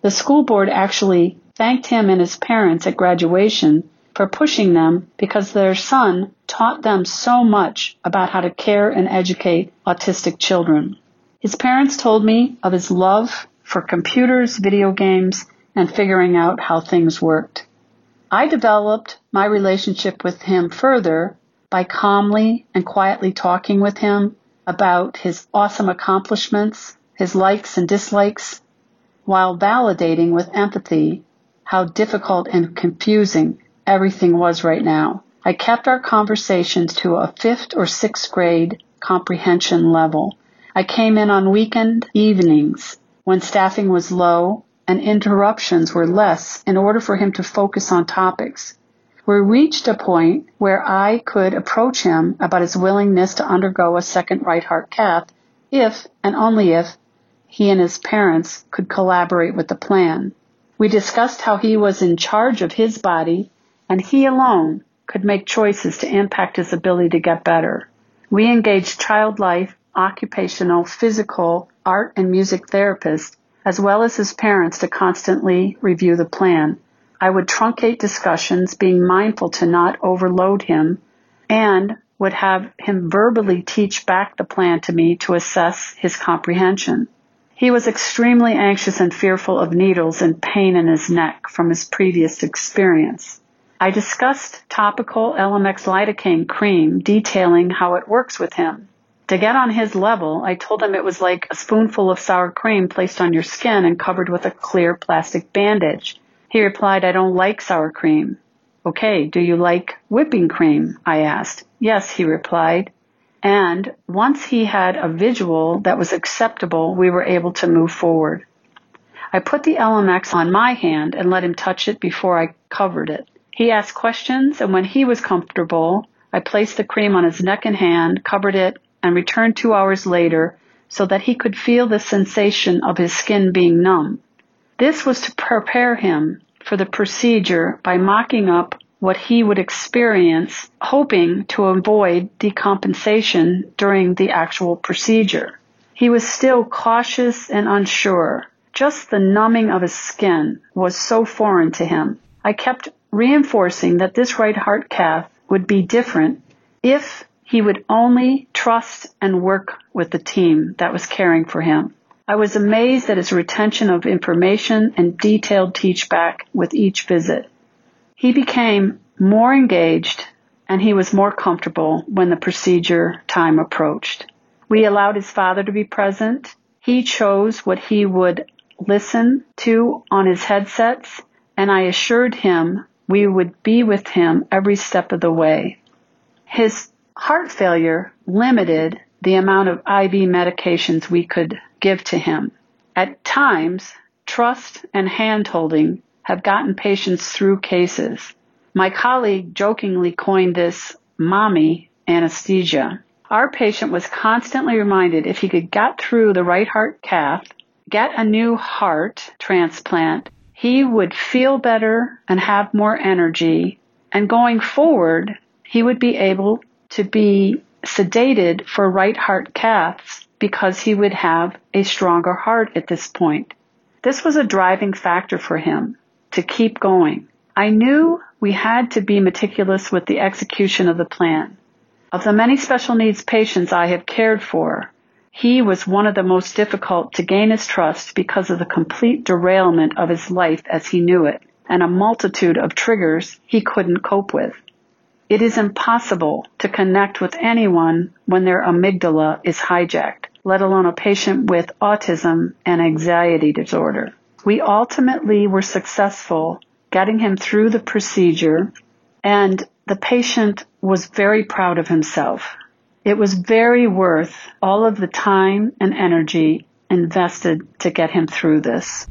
The school board actually thanked him and his parents at graduation for pushing them because their son taught them so much about how to care and educate autistic children. His parents told me of his love for computers, video games, and figuring out how things worked. I developed my relationship with him further by calmly and quietly talking with him about his awesome accomplishments, his likes and dislikes, while validating with empathy how difficult and confusing everything was right now. I kept our conversations to a fifth or sixth grade comprehension level. I came in on weekend evenings when staffing was low and interruptions were less in order for him to focus on topics. We reached a point where I could approach him about his willingness to undergo a second right heart cath if and only if he and his parents could collaborate with the plan. We discussed how he was in charge of his body and he alone could make choices to impact his ability to get better. We engaged child life, occupational, physical, art, and music therapists, as well as his parents to constantly review the plan. I would truncate discussions, being mindful to not overload him, and would have him verbally teach back the plan to me to assess his comprehension. He was extremely anxious and fearful of needles and pain in his neck from his previous experience. I discussed topical LMX lidocaine cream detailing how it works with him. To get on his level, I told him it was like a spoonful of sour cream placed on your skin and covered with a clear plastic bandage. He replied, I don't like sour cream. Okay, do you like whipping cream? I asked. Yes, he replied. And once he had a visual that was acceptable, we were able to move forward. I put the LMX on my hand and let him touch it before I covered it. He asked questions, and when he was comfortable, I placed the cream on his neck and hand, covered it, and returned two hours later so that he could feel the sensation of his skin being numb. This was to prepare him for the procedure by mocking up what he would experience, hoping to avoid decompensation during the actual procedure. He was still cautious and unsure. Just the numbing of his skin was so foreign to him. I kept reinforcing that this right heart cath would be different if he would only trust and work with the team that was caring for him. I was amazed at his retention of information and detailed teach back with each visit. He became more engaged and he was more comfortable when the procedure time approached. We allowed his father to be present. He chose what he would listen to on his headsets and I assured him we would be with him every step of the way. His heart failure limited the amount of IV medications we could give to him. At times, trust and handholding have gotten patients through cases. My colleague jokingly coined this mommy anesthesia. Our patient was constantly reminded if he could get through the right heart cath, get a new heart transplant, he would feel better and have more energy. And going forward, he would be able to be sedated for right heart caths because he would have a stronger heart at this point. This was a driving factor for him to keep going. I knew we had to be meticulous with the execution of the plan. Of the many special needs patients I have cared for, he was one of the most difficult to gain his trust because of the complete derailment of his life as he knew it and a multitude of triggers he couldn't cope with. It is impossible to connect with anyone when their amygdala is hijacked, let alone a patient with autism and anxiety disorder. We ultimately were successful getting him through the procedure and the patient was very proud of himself. It was very worth all of the time and energy invested to get him through this.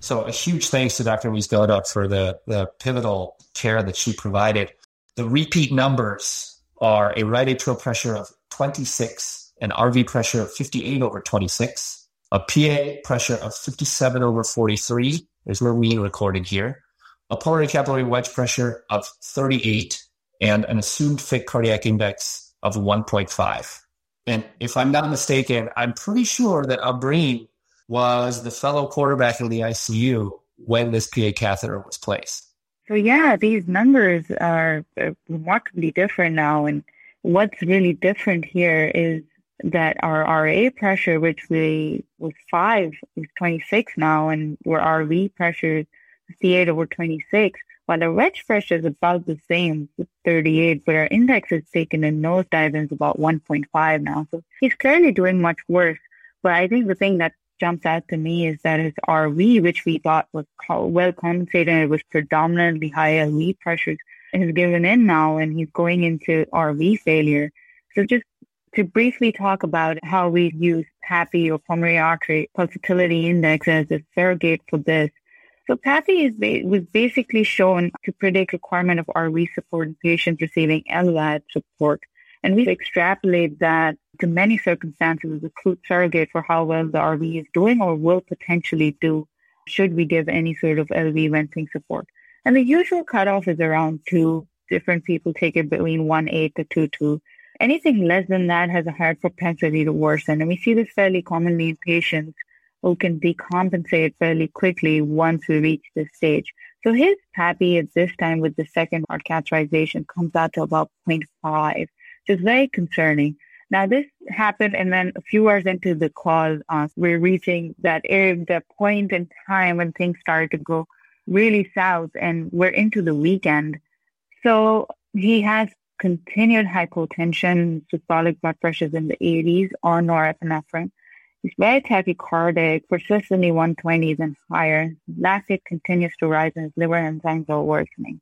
So a huge thanks to Dr. Louise Niezgoda for the, the pivotal care that she provided. The repeat numbers are a right atrial pressure of 26, an RV pressure of 58 over 26, a PA pressure of 57 over 43 is where we recorded here, a pulmonary capillary wedge pressure of 38, and an assumed Fick cardiac index of 1.5. And if I'm not mistaken, I'm pretty sure that Ambreen was the fellow quarterback in the ICU when this PA catheter was placed. So yeah, these numbers are uh, remarkably different now. And what's really different here is that our RA pressure, which we was five, is 26 now, and where RV pressure, 58 over 26, while the wedge pressure is about the same, 38, but our index is taken a nosedive and is about 1.5 now. So he's clearly doing much worse. But I think the thing that jumps out to me is that his RV, which we thought was well compensated, it was predominantly high LV pressures, has given in now, and he's going into RV failure. So just to briefly talk about how we use PAPI or pulmonary artery pulsatility index as a surrogate for this. So PAPI is ba- was basically shown to predict requirement of RV support in patients receiving LVAD support. And we extrapolate that to many circumstances as a surrogate for how well the RV is doing or will potentially do should we give any sort of LV venting support. And the usual cutoff is around two. Different people take it between one eight to two two. Anything less than that has a higher propensity to worsen. And we see this fairly commonly in patients who can decompensate fairly quickly once we reach this stage. So his PAPI at this time with the second heart catheterization comes out to about 0.5, which is very concerning. Now this happened, and then a few hours into the call, uh, we're reaching that area, the point in time when things started to go really south, and we're into the weekend. So he has continued hypotension, systolic blood pressures in the 80s on norepinephrine. He's very tachycardic, persistently 120s and higher. Lactate continues to rise and his liver enzymes are worsening.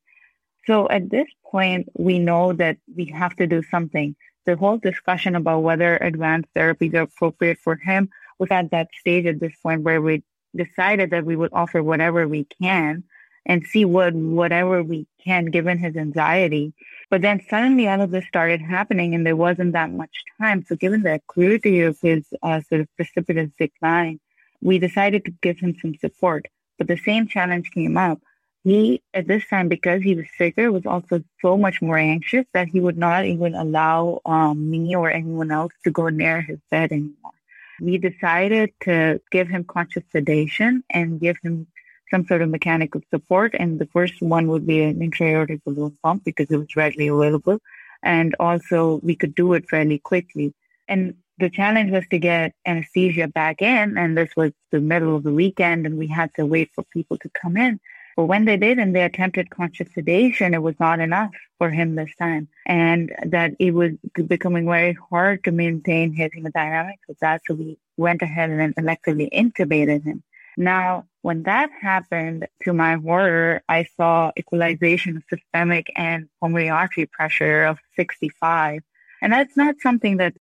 So at this point, we know that we have to do something the whole discussion about whether advanced therapies are appropriate for him was at that stage at this point where we decided that we would offer whatever we can and see what whatever we can given his anxiety. But then suddenly all of this started happening and there wasn't that much time. So given the acuity of his uh, sort of precipitous decline, we decided to give him some support. But the same challenge came up he, at this time, because he was sicker, was also so much more anxious that he would not even allow um, me or anyone else to go near his bed anymore. We decided to give him conscious sedation and give him some sort of mechanical support. And the first one would be an intra-aortic balloon pump because it was readily available. And also we could do it fairly quickly. And the challenge was to get anesthesia back in. And this was the middle of the weekend and we had to wait for people to come in. But when they did and they attempted conscious sedation, it was not enough for him this time. And that it was becoming very hard to maintain his hemodynamics with that. So we went ahead and electively intubated him. Now, when that happened, to my horror, I saw equalization of systemic and pulmonary artery pressure of 65. And that's not something that's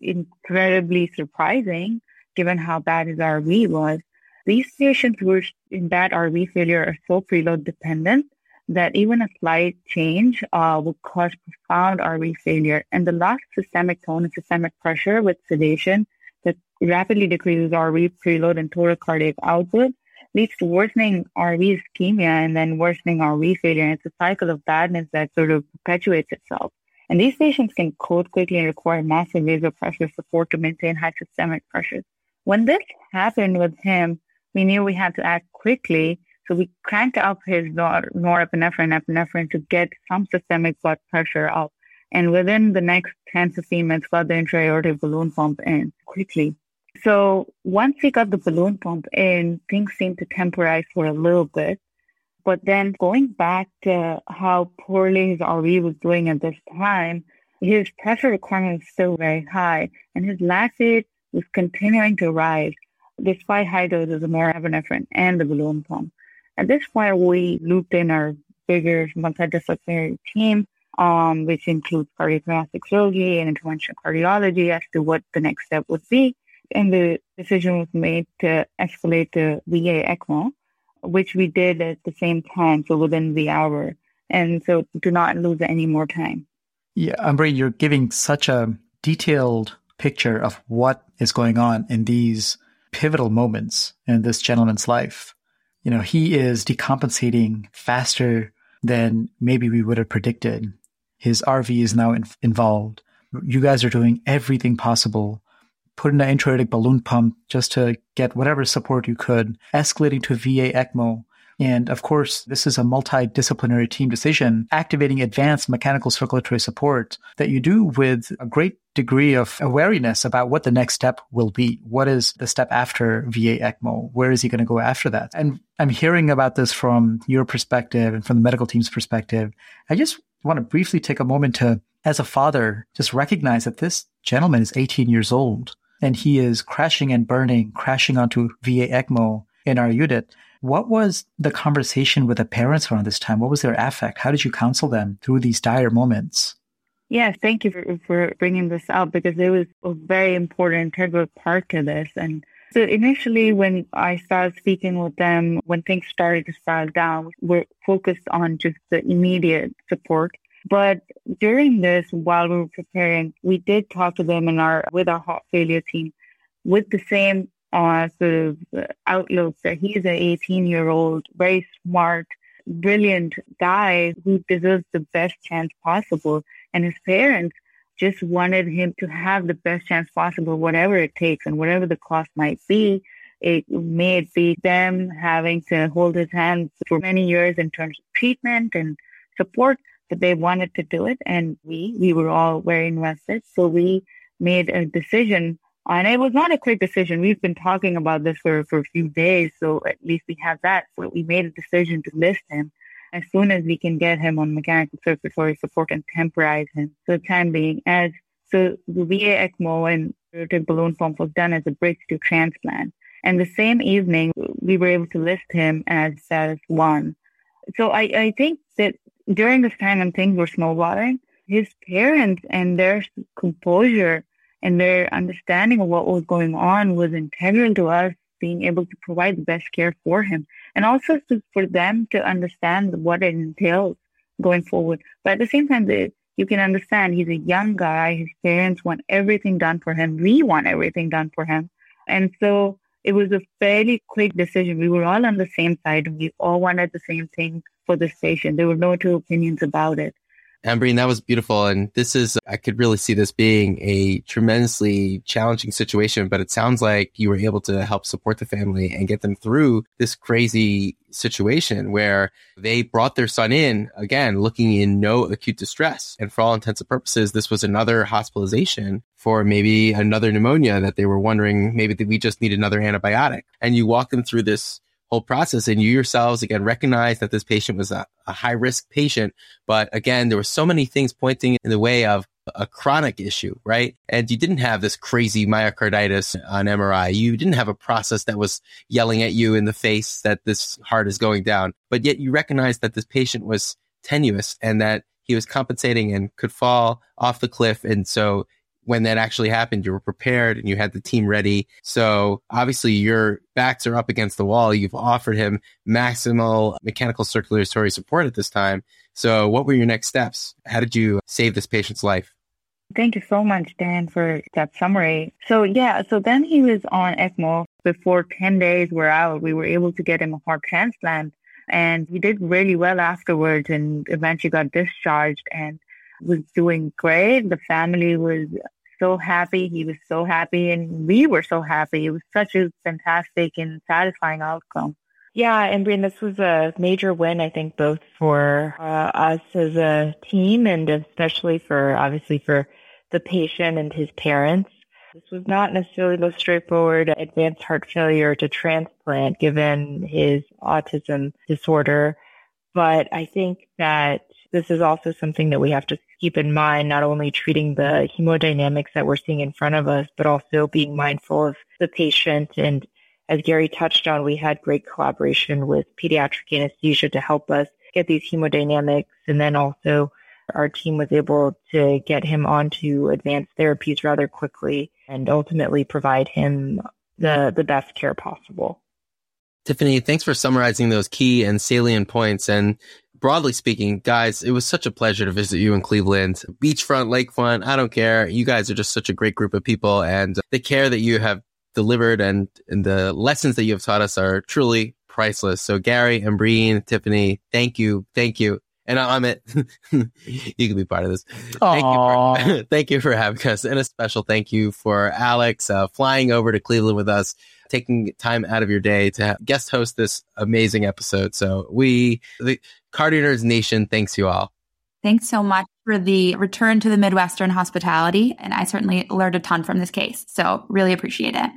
incredibly surprising given how bad his RV was. These patients who are in bad RV failure are so preload dependent that even a slight change uh, will cause profound RV failure. And the loss of systemic tone and systemic pressure with sedation that rapidly decreases RV preload and total cardiac output leads to worsening RV ischemia and then worsening RV failure. And it's a cycle of badness that sort of perpetuates itself. And these patients can code quickly and require massive vasopressor support to maintain high systemic pressures. When this happened with him, we knew we had to act quickly. So we cranked up his nor- norepinephrine, epinephrine to get some systemic blood pressure up. And within the next 10, to 15 minutes, got the intra-aortic balloon pump in quickly. So once we got the balloon pump in, things seemed to temporize for a little bit. But then going back to how poorly his RV was doing at this time, his pressure requirement was still very high and his lactate was continuing to rise despite high doses of norepinephrine and the balloon pump. At this point, we looped in our bigger multidisciplinary team, um, which includes cardiothoracic surgery and interventional cardiology as to what the next step would be. And the decision was made to escalate to VA ECMO, which we did at the same time, so within the hour. And so do not lose any more time. Yeah, Ambreen, you're giving such a detailed picture of what is going on in these pivotal moments in this gentleman's life. You know, he is decompensating faster than maybe we would have predicted. His RV is now in- involved. You guys are doing everything possible put in an intra-aortic balloon pump just to get whatever support you could, escalating to VA ECMO. And of course, this is a multidisciplinary team decision, activating advanced mechanical circulatory support that you do with a great degree of awareness about what the next step will be. What is the step after VA ECMO? Where is he going to go after that? And I'm hearing about this from your perspective and from the medical team's perspective. I just want to briefly take a moment to, as a father, just recognize that this gentleman is 18 years old and he is crashing and burning, crashing onto VA ECMO in our unit. What was the conversation with the parents around this time? What was their affect? How did you counsel them through these dire moments? Yeah, thank you for, for bringing this up because it was a very important integral part to this. And so initially, when I started speaking with them, when things started to spiral down, we're focused on just the immediate support but during this, while we were preparing, we did talk to them in our with our heart failure team with the same uh, sort of outlook that he's an 18 year old, very smart, brilliant guy who deserves the best chance possible. And his parents just wanted him to have the best chance possible, whatever it takes and whatever the cost might be. It may it be them having to hold his hand for many years in terms of treatment and support, but they wanted to do it. And we, we were all very invested. So we made a decision and it was not a quick decision. We've been talking about this for, for a few days. So at least we have that. So we made a decision to list him as soon as we can get him on mechanical circulatory support and temporize him the time being. As so the VA ECMO and aortic balloon pump was done as a bridge to transplant. And the same evening, we were able to list him as status one. So I, I think that during this time when things were snowballing, his parents and their composure and their understanding of what was going on was integral to us being able to provide the best care for him and also to, for them to understand what it entails going forward. But at the same time, you can understand he's a young guy. His parents want everything done for him. We want everything done for him. And so it was a fairly quick decision. We were all on the same side we all wanted the same thing for the patient. There were no two opinions about it. Ambreen, that was beautiful. And this is, I could really see this being a tremendously challenging situation, but it sounds like you were able to help support the family and get them through this crazy situation where they brought their son in, again, looking in no acute distress. And for all intents and purposes, this was another hospitalization for maybe another pneumonia that they were wondering maybe we just need another antibiotic. And you walk them through this whole process. And you yourselves, again, recognize that this patient was a, a high risk patient. But again, there were so many things pointing in the way of a chronic issue, right? And you didn't have this crazy myocarditis on MRI. You didn't have a process that was yelling at you in the face that this heart is going down. But yet you recognize that this patient was tenuous and that he was compensating and could fall off the cliff. And so when that actually happened, you were prepared and you had the team ready. So obviously your backs are up against the wall. You've offered him maximal mechanical circulatory support at this time. So what were your next steps? How did you save this patient's life? Thank you so much, Dan, for that summary. So yeah, so then he was on ECMO. Before 10 days were out, we were able to get him a heart transplant and he did really well afterwards and eventually got discharged and was doing great. The family was so happy. He was so happy and we were so happy. It was such a fantastic and satisfying outcome. Yeah, Ambreen, this was a major win, I think, both for uh, us as a team and especially for, obviously, for the patient and his parents. This was not necessarily the straightforward advanced heart failure to transplant given his autism disorder. But I think that this is also something that we have to keep in mind, not only treating the hemodynamics that we're seeing in front of us, but also being mindful of the patient. And as Gary touched on, we had great collaboration with pediatric anesthesia to help us get these hemodynamics. And then also our team was able to get him onto advanced therapies rather quickly and ultimately provide him the, the best care possible. Tiffany, thanks for summarizing those key and salient points. And broadly speaking, guys, it was such a pleasure to visit you in Cleveland. Beachfront, lakefront, I don't care. You guys are just such a great group of people and the care that you have delivered and, and the lessons that you have taught us are truly priceless. So Gary Ambreen, Tiffany, thank you. Thank you. And Amit, you can be part of this. Thank you, for, thank you for having us. And a special thank you for Alex uh, flying over to Cleveland with us, taking time out of your day to guest host this amazing episode. So we, the CardioNerds Nation, thanks you all. Thanks so much for the return to the Midwestern hospitality. And I certainly learned a ton from this case. So really appreciate it.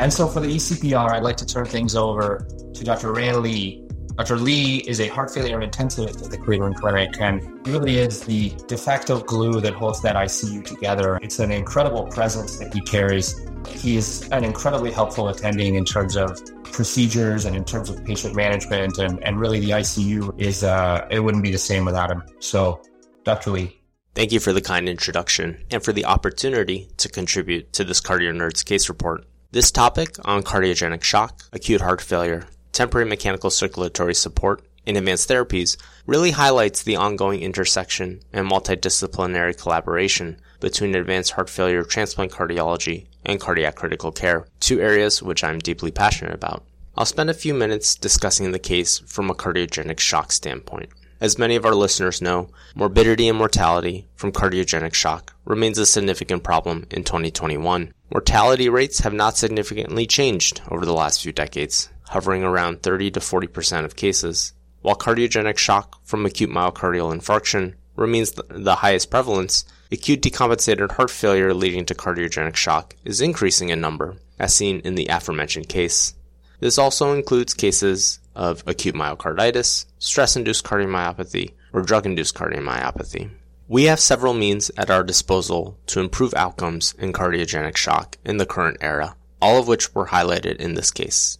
And so for the ECPR, I'd like to turn things over to Dr. Ray Lee. Dr. Lee is a heart failure intensivist at the Cleveland Clinic and really is the de facto glue that holds that ICU together. It's an incredible presence that he carries. He is an incredibly helpful attending in terms of procedures and in terms of patient management. And, and really, the ICU is, uh, it wouldn't be the same without him. So, Dr. Lee. Thank you for the kind introduction and for the opportunity to contribute to this CardioNerds case report. This topic on cardiogenic shock, acute heart failure, temporary mechanical circulatory support, and advanced therapies really highlights the ongoing intersection and multidisciplinary collaboration between advanced heart failure transplant cardiology and cardiac critical care, two areas which I'm deeply passionate about. I'll spend a few minutes discussing the case from a cardiogenic shock standpoint. As many of our listeners know, morbidity and mortality from cardiogenic shock remains a significant problem in 2021. Mortality rates have not significantly changed over the last few decades, hovering around 30 to 40% of cases, while cardiogenic shock from acute myocardial infarction remains the highest prevalence, acute decompensated heart failure leading to cardiogenic shock is increasing in number, as seen in the aforementioned case. This also includes cases of acute myocarditis, stress-induced cardiomyopathy, or drug-induced cardiomyopathy. We have several means at our disposal to improve outcomes in cardiogenic shock in the current era, all of which were highlighted in this case.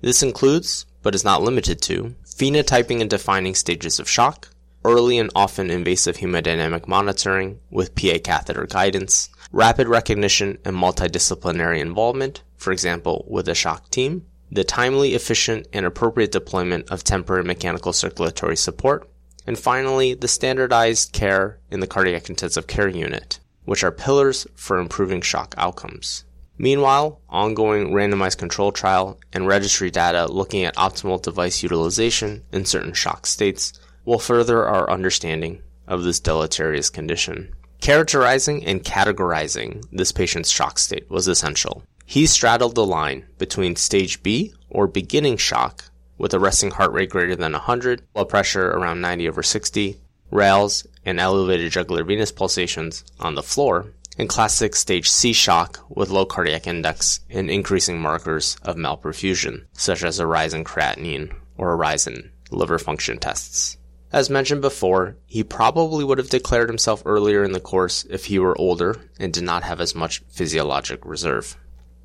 This includes, but is not limited to, phenotyping and defining stages of shock, early and often invasive hemodynamic monitoring with PA catheter guidance, rapid recognition and multidisciplinary involvement, for example, with a shock team, the timely, efficient, and appropriate deployment of temporary mechanical circulatory support, and finally, the standardized care in the cardiac intensive care unit, which are pillars for improving shock outcomes. Meanwhile, ongoing randomized control trial and registry data looking at optimal device utilization in certain shock states will further our understanding of this deleterious condition. Characterizing and categorizing this patient's shock state was essential. He straddled the line between stage B, or beginning shock, with a resting heart rate greater than 100, blood pressure around 90 over 60, rales, and elevated jugular venous pulsations on the floor, and classic stage C shock with low cardiac index and increasing markers of malperfusion, such as a rise in creatinine or a rise in liver function tests. As mentioned before, he probably would have declared himself earlier in the course if he were older and did not have as much physiologic reserve.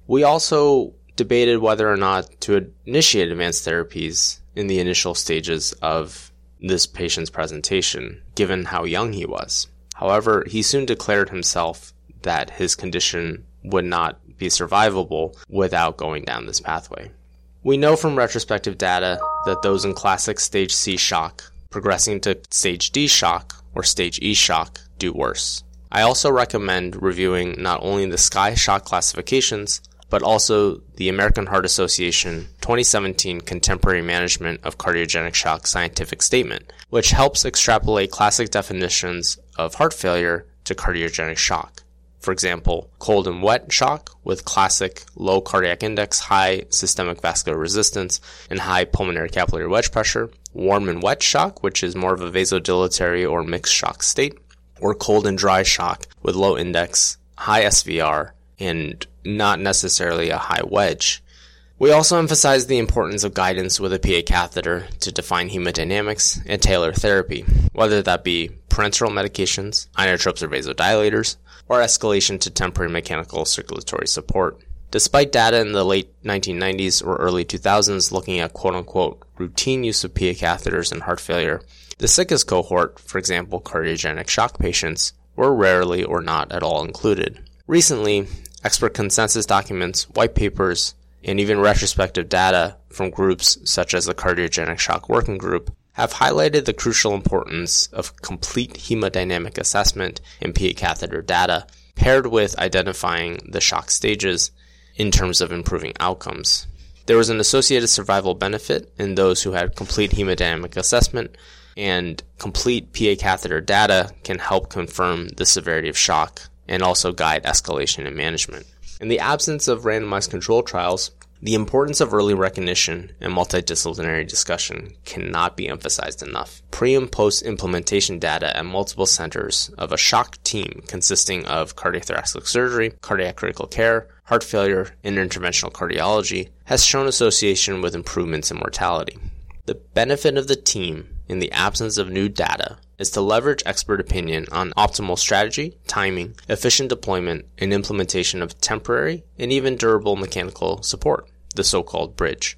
We also debated whether or not to initiate advanced therapies in the initial stages of this patient's presentation, given how young he was. However, he soon declared himself that his condition would not be survivable without going down this pathway. We know from retrospective data that those in classic stage C shock progressing to stage D shock or stage E shock do worse. I also recommend reviewing not only the SCAI shock classifications, but also the American Heart Association 2017 Contemporary Management of Cardiogenic Shock Scientific Statement, which helps extrapolate classic definitions of heart failure to cardiogenic shock. For example, cold and wet shock with classic low cardiac index, high systemic vascular resistance, and high pulmonary capillary wedge pressure, warm and wet shock, which is more of a vasodilatory or mixed shock state, or cold and dry shock with low index, high SVR, and not necessarily a high wedge. We also emphasize the importance of guidance with a PA catheter to define hemodynamics and tailor therapy, whether that be parenteral medications, inotropes or vasodilators, or escalation to temporary mechanical circulatory support. Despite data in the late 1990s or early 2000s looking at quote unquote routine use of PA catheters in heart failure, the sickest cohort, for example cardiogenic shock patients, were rarely or not at all included. Recently, expert consensus documents, white papers, and even retrospective data from groups such as the Cardiogenic Shock Working Group have highlighted the crucial importance of complete hemodynamic assessment in PA catheter data paired with identifying the shock stages in terms of improving outcomes. There was an associated survival benefit in those who had complete hemodynamic assessment, and complete PA catheter data can help confirm the severity of shock and also guide escalation and management. In the absence of randomized control trials, the importance of early recognition and multidisciplinary discussion cannot be emphasized enough. Pre and post implementation data at multiple centers of a shock team consisting of cardiothoracic surgery, cardiac critical care, heart failure, and interventional cardiology has shown association with improvements in mortality. The benefit of the team in the absence of new data is to leverage expert opinion on optimal strategy, timing, efficient deployment, and implementation of temporary and even durable mechanical support the so-called bridge.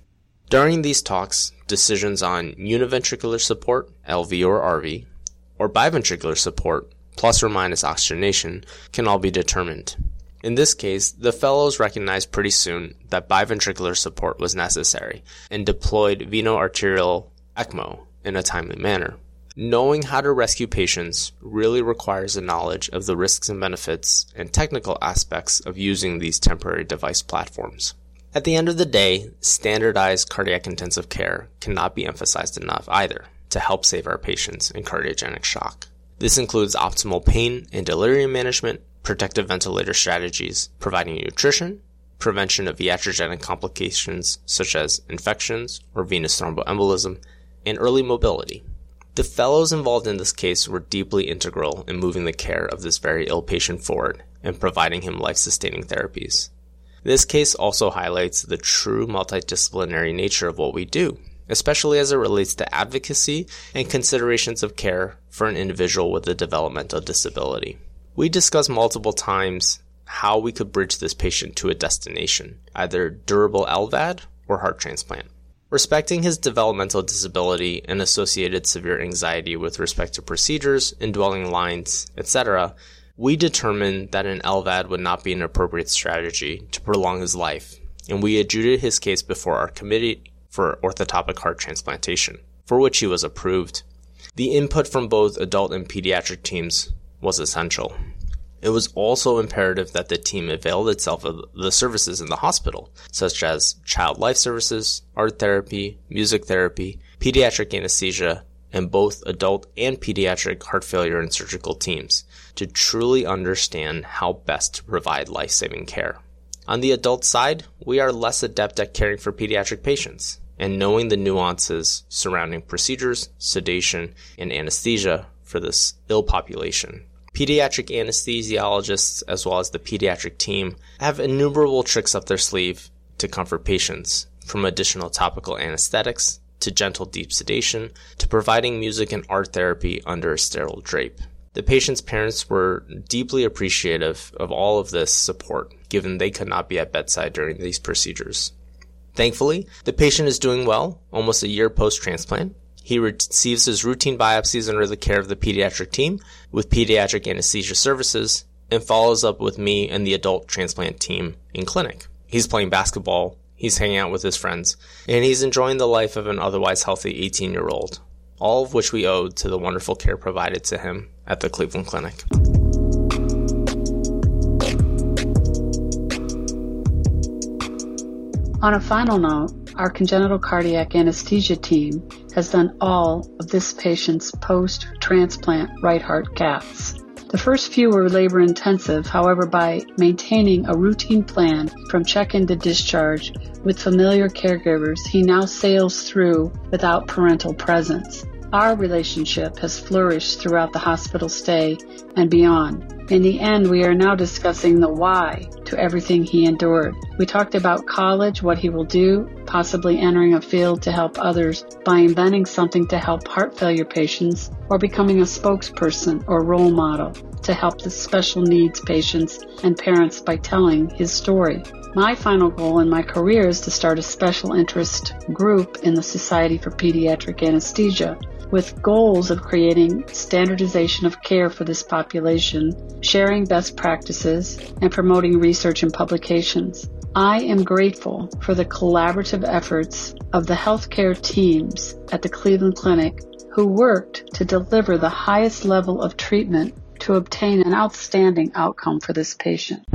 During these talks, decisions on univentricular support, LV or RV, or biventricular support, plus or minus oxygenation, can all be determined. In this case, the fellows recognized pretty soon that biventricular support was necessary and deployed veno-arterial ECMO in a timely manner. Knowing how to rescue patients really requires a knowledge of the risks and benefits and technical aspects of using these temporary device platforms. At the end of the day, standardized cardiac intensive care cannot be emphasized enough either to help save our patients in cardiogenic shock. This includes optimal pain and delirium management, protective ventilator strategies, providing nutrition, prevention of iatrogenic complications such as infections or venous thromboembolism, and early mobility. The fellows involved in this case were deeply integral in moving the care of this very ill patient forward and providing him life sustaining therapies. This case also highlights the true multidisciplinary nature of what we do, especially as it relates to advocacy and considerations of care for an individual with a developmental disability. We discussed multiple times how we could bridge this patient to a destination, either durable LVAD or heart transplant. Respecting his developmental disability and associated severe anxiety with respect to procedures, indwelling lines, etc., we determined that an LVAD would not be an appropriate strategy to prolong his life, and we adjudicated his case before our committee for orthotopic heart transplantation, for which he was approved. The input from both adult and pediatric teams was essential. It was also imperative that the team availed itself of the services in the hospital, such as child life services, art therapy, music therapy, pediatric anesthesia, and both adult and pediatric heart failure and surgical teams to truly understand how best to provide life saving care. On the adult side, we are less adept at caring for pediatric patients and knowing the nuances surrounding procedures, sedation, and anesthesia for this ill population. Pediatric anesthesiologists, as well as the pediatric team, have innumerable tricks up their sleeve to comfort patients, from additional topical anesthetics to gentle deep sedation, to providing music and art therapy under a sterile drape. The patient's parents were deeply appreciative of all of this support, given they could not be at bedside during these procedures. Thankfully, the patient is doing well, almost a year post transplant. He receives his routine biopsies under the care of the pediatric team with pediatric anesthesia services and follows up with me and the adult transplant team in clinic. He's playing basketball He's hanging out with his friends, and he's enjoying the life of an otherwise healthy 18 year old, all of which we owe to the wonderful care provided to him at the Cleveland Clinic. On a final note, our congenital cardiac anesthesia team has done all of this patient's post transplant right heart caths. The first few were labor intensive, however, by maintaining a routine plan from check in to discharge with familiar caregivers, he now sails through without parental presence. Our relationship has flourished throughout the hospital stay and beyond. In the end, we are now discussing the why to everything he endured. We talked about college, what he will do, possibly entering a field to help others by inventing something to help heart failure patients, or becoming a spokesperson or role model to help the special needs patients and parents by telling his story. My final goal in my career is to start a special interest group in the Society for Pediatric Anesthesia with goals of creating standardization of care for this population, sharing best practices, and promoting research and publications. I am grateful for the collaborative efforts of the healthcare teams at the Cleveland Clinic who worked to deliver the highest level of treatment to obtain an outstanding outcome for this patient.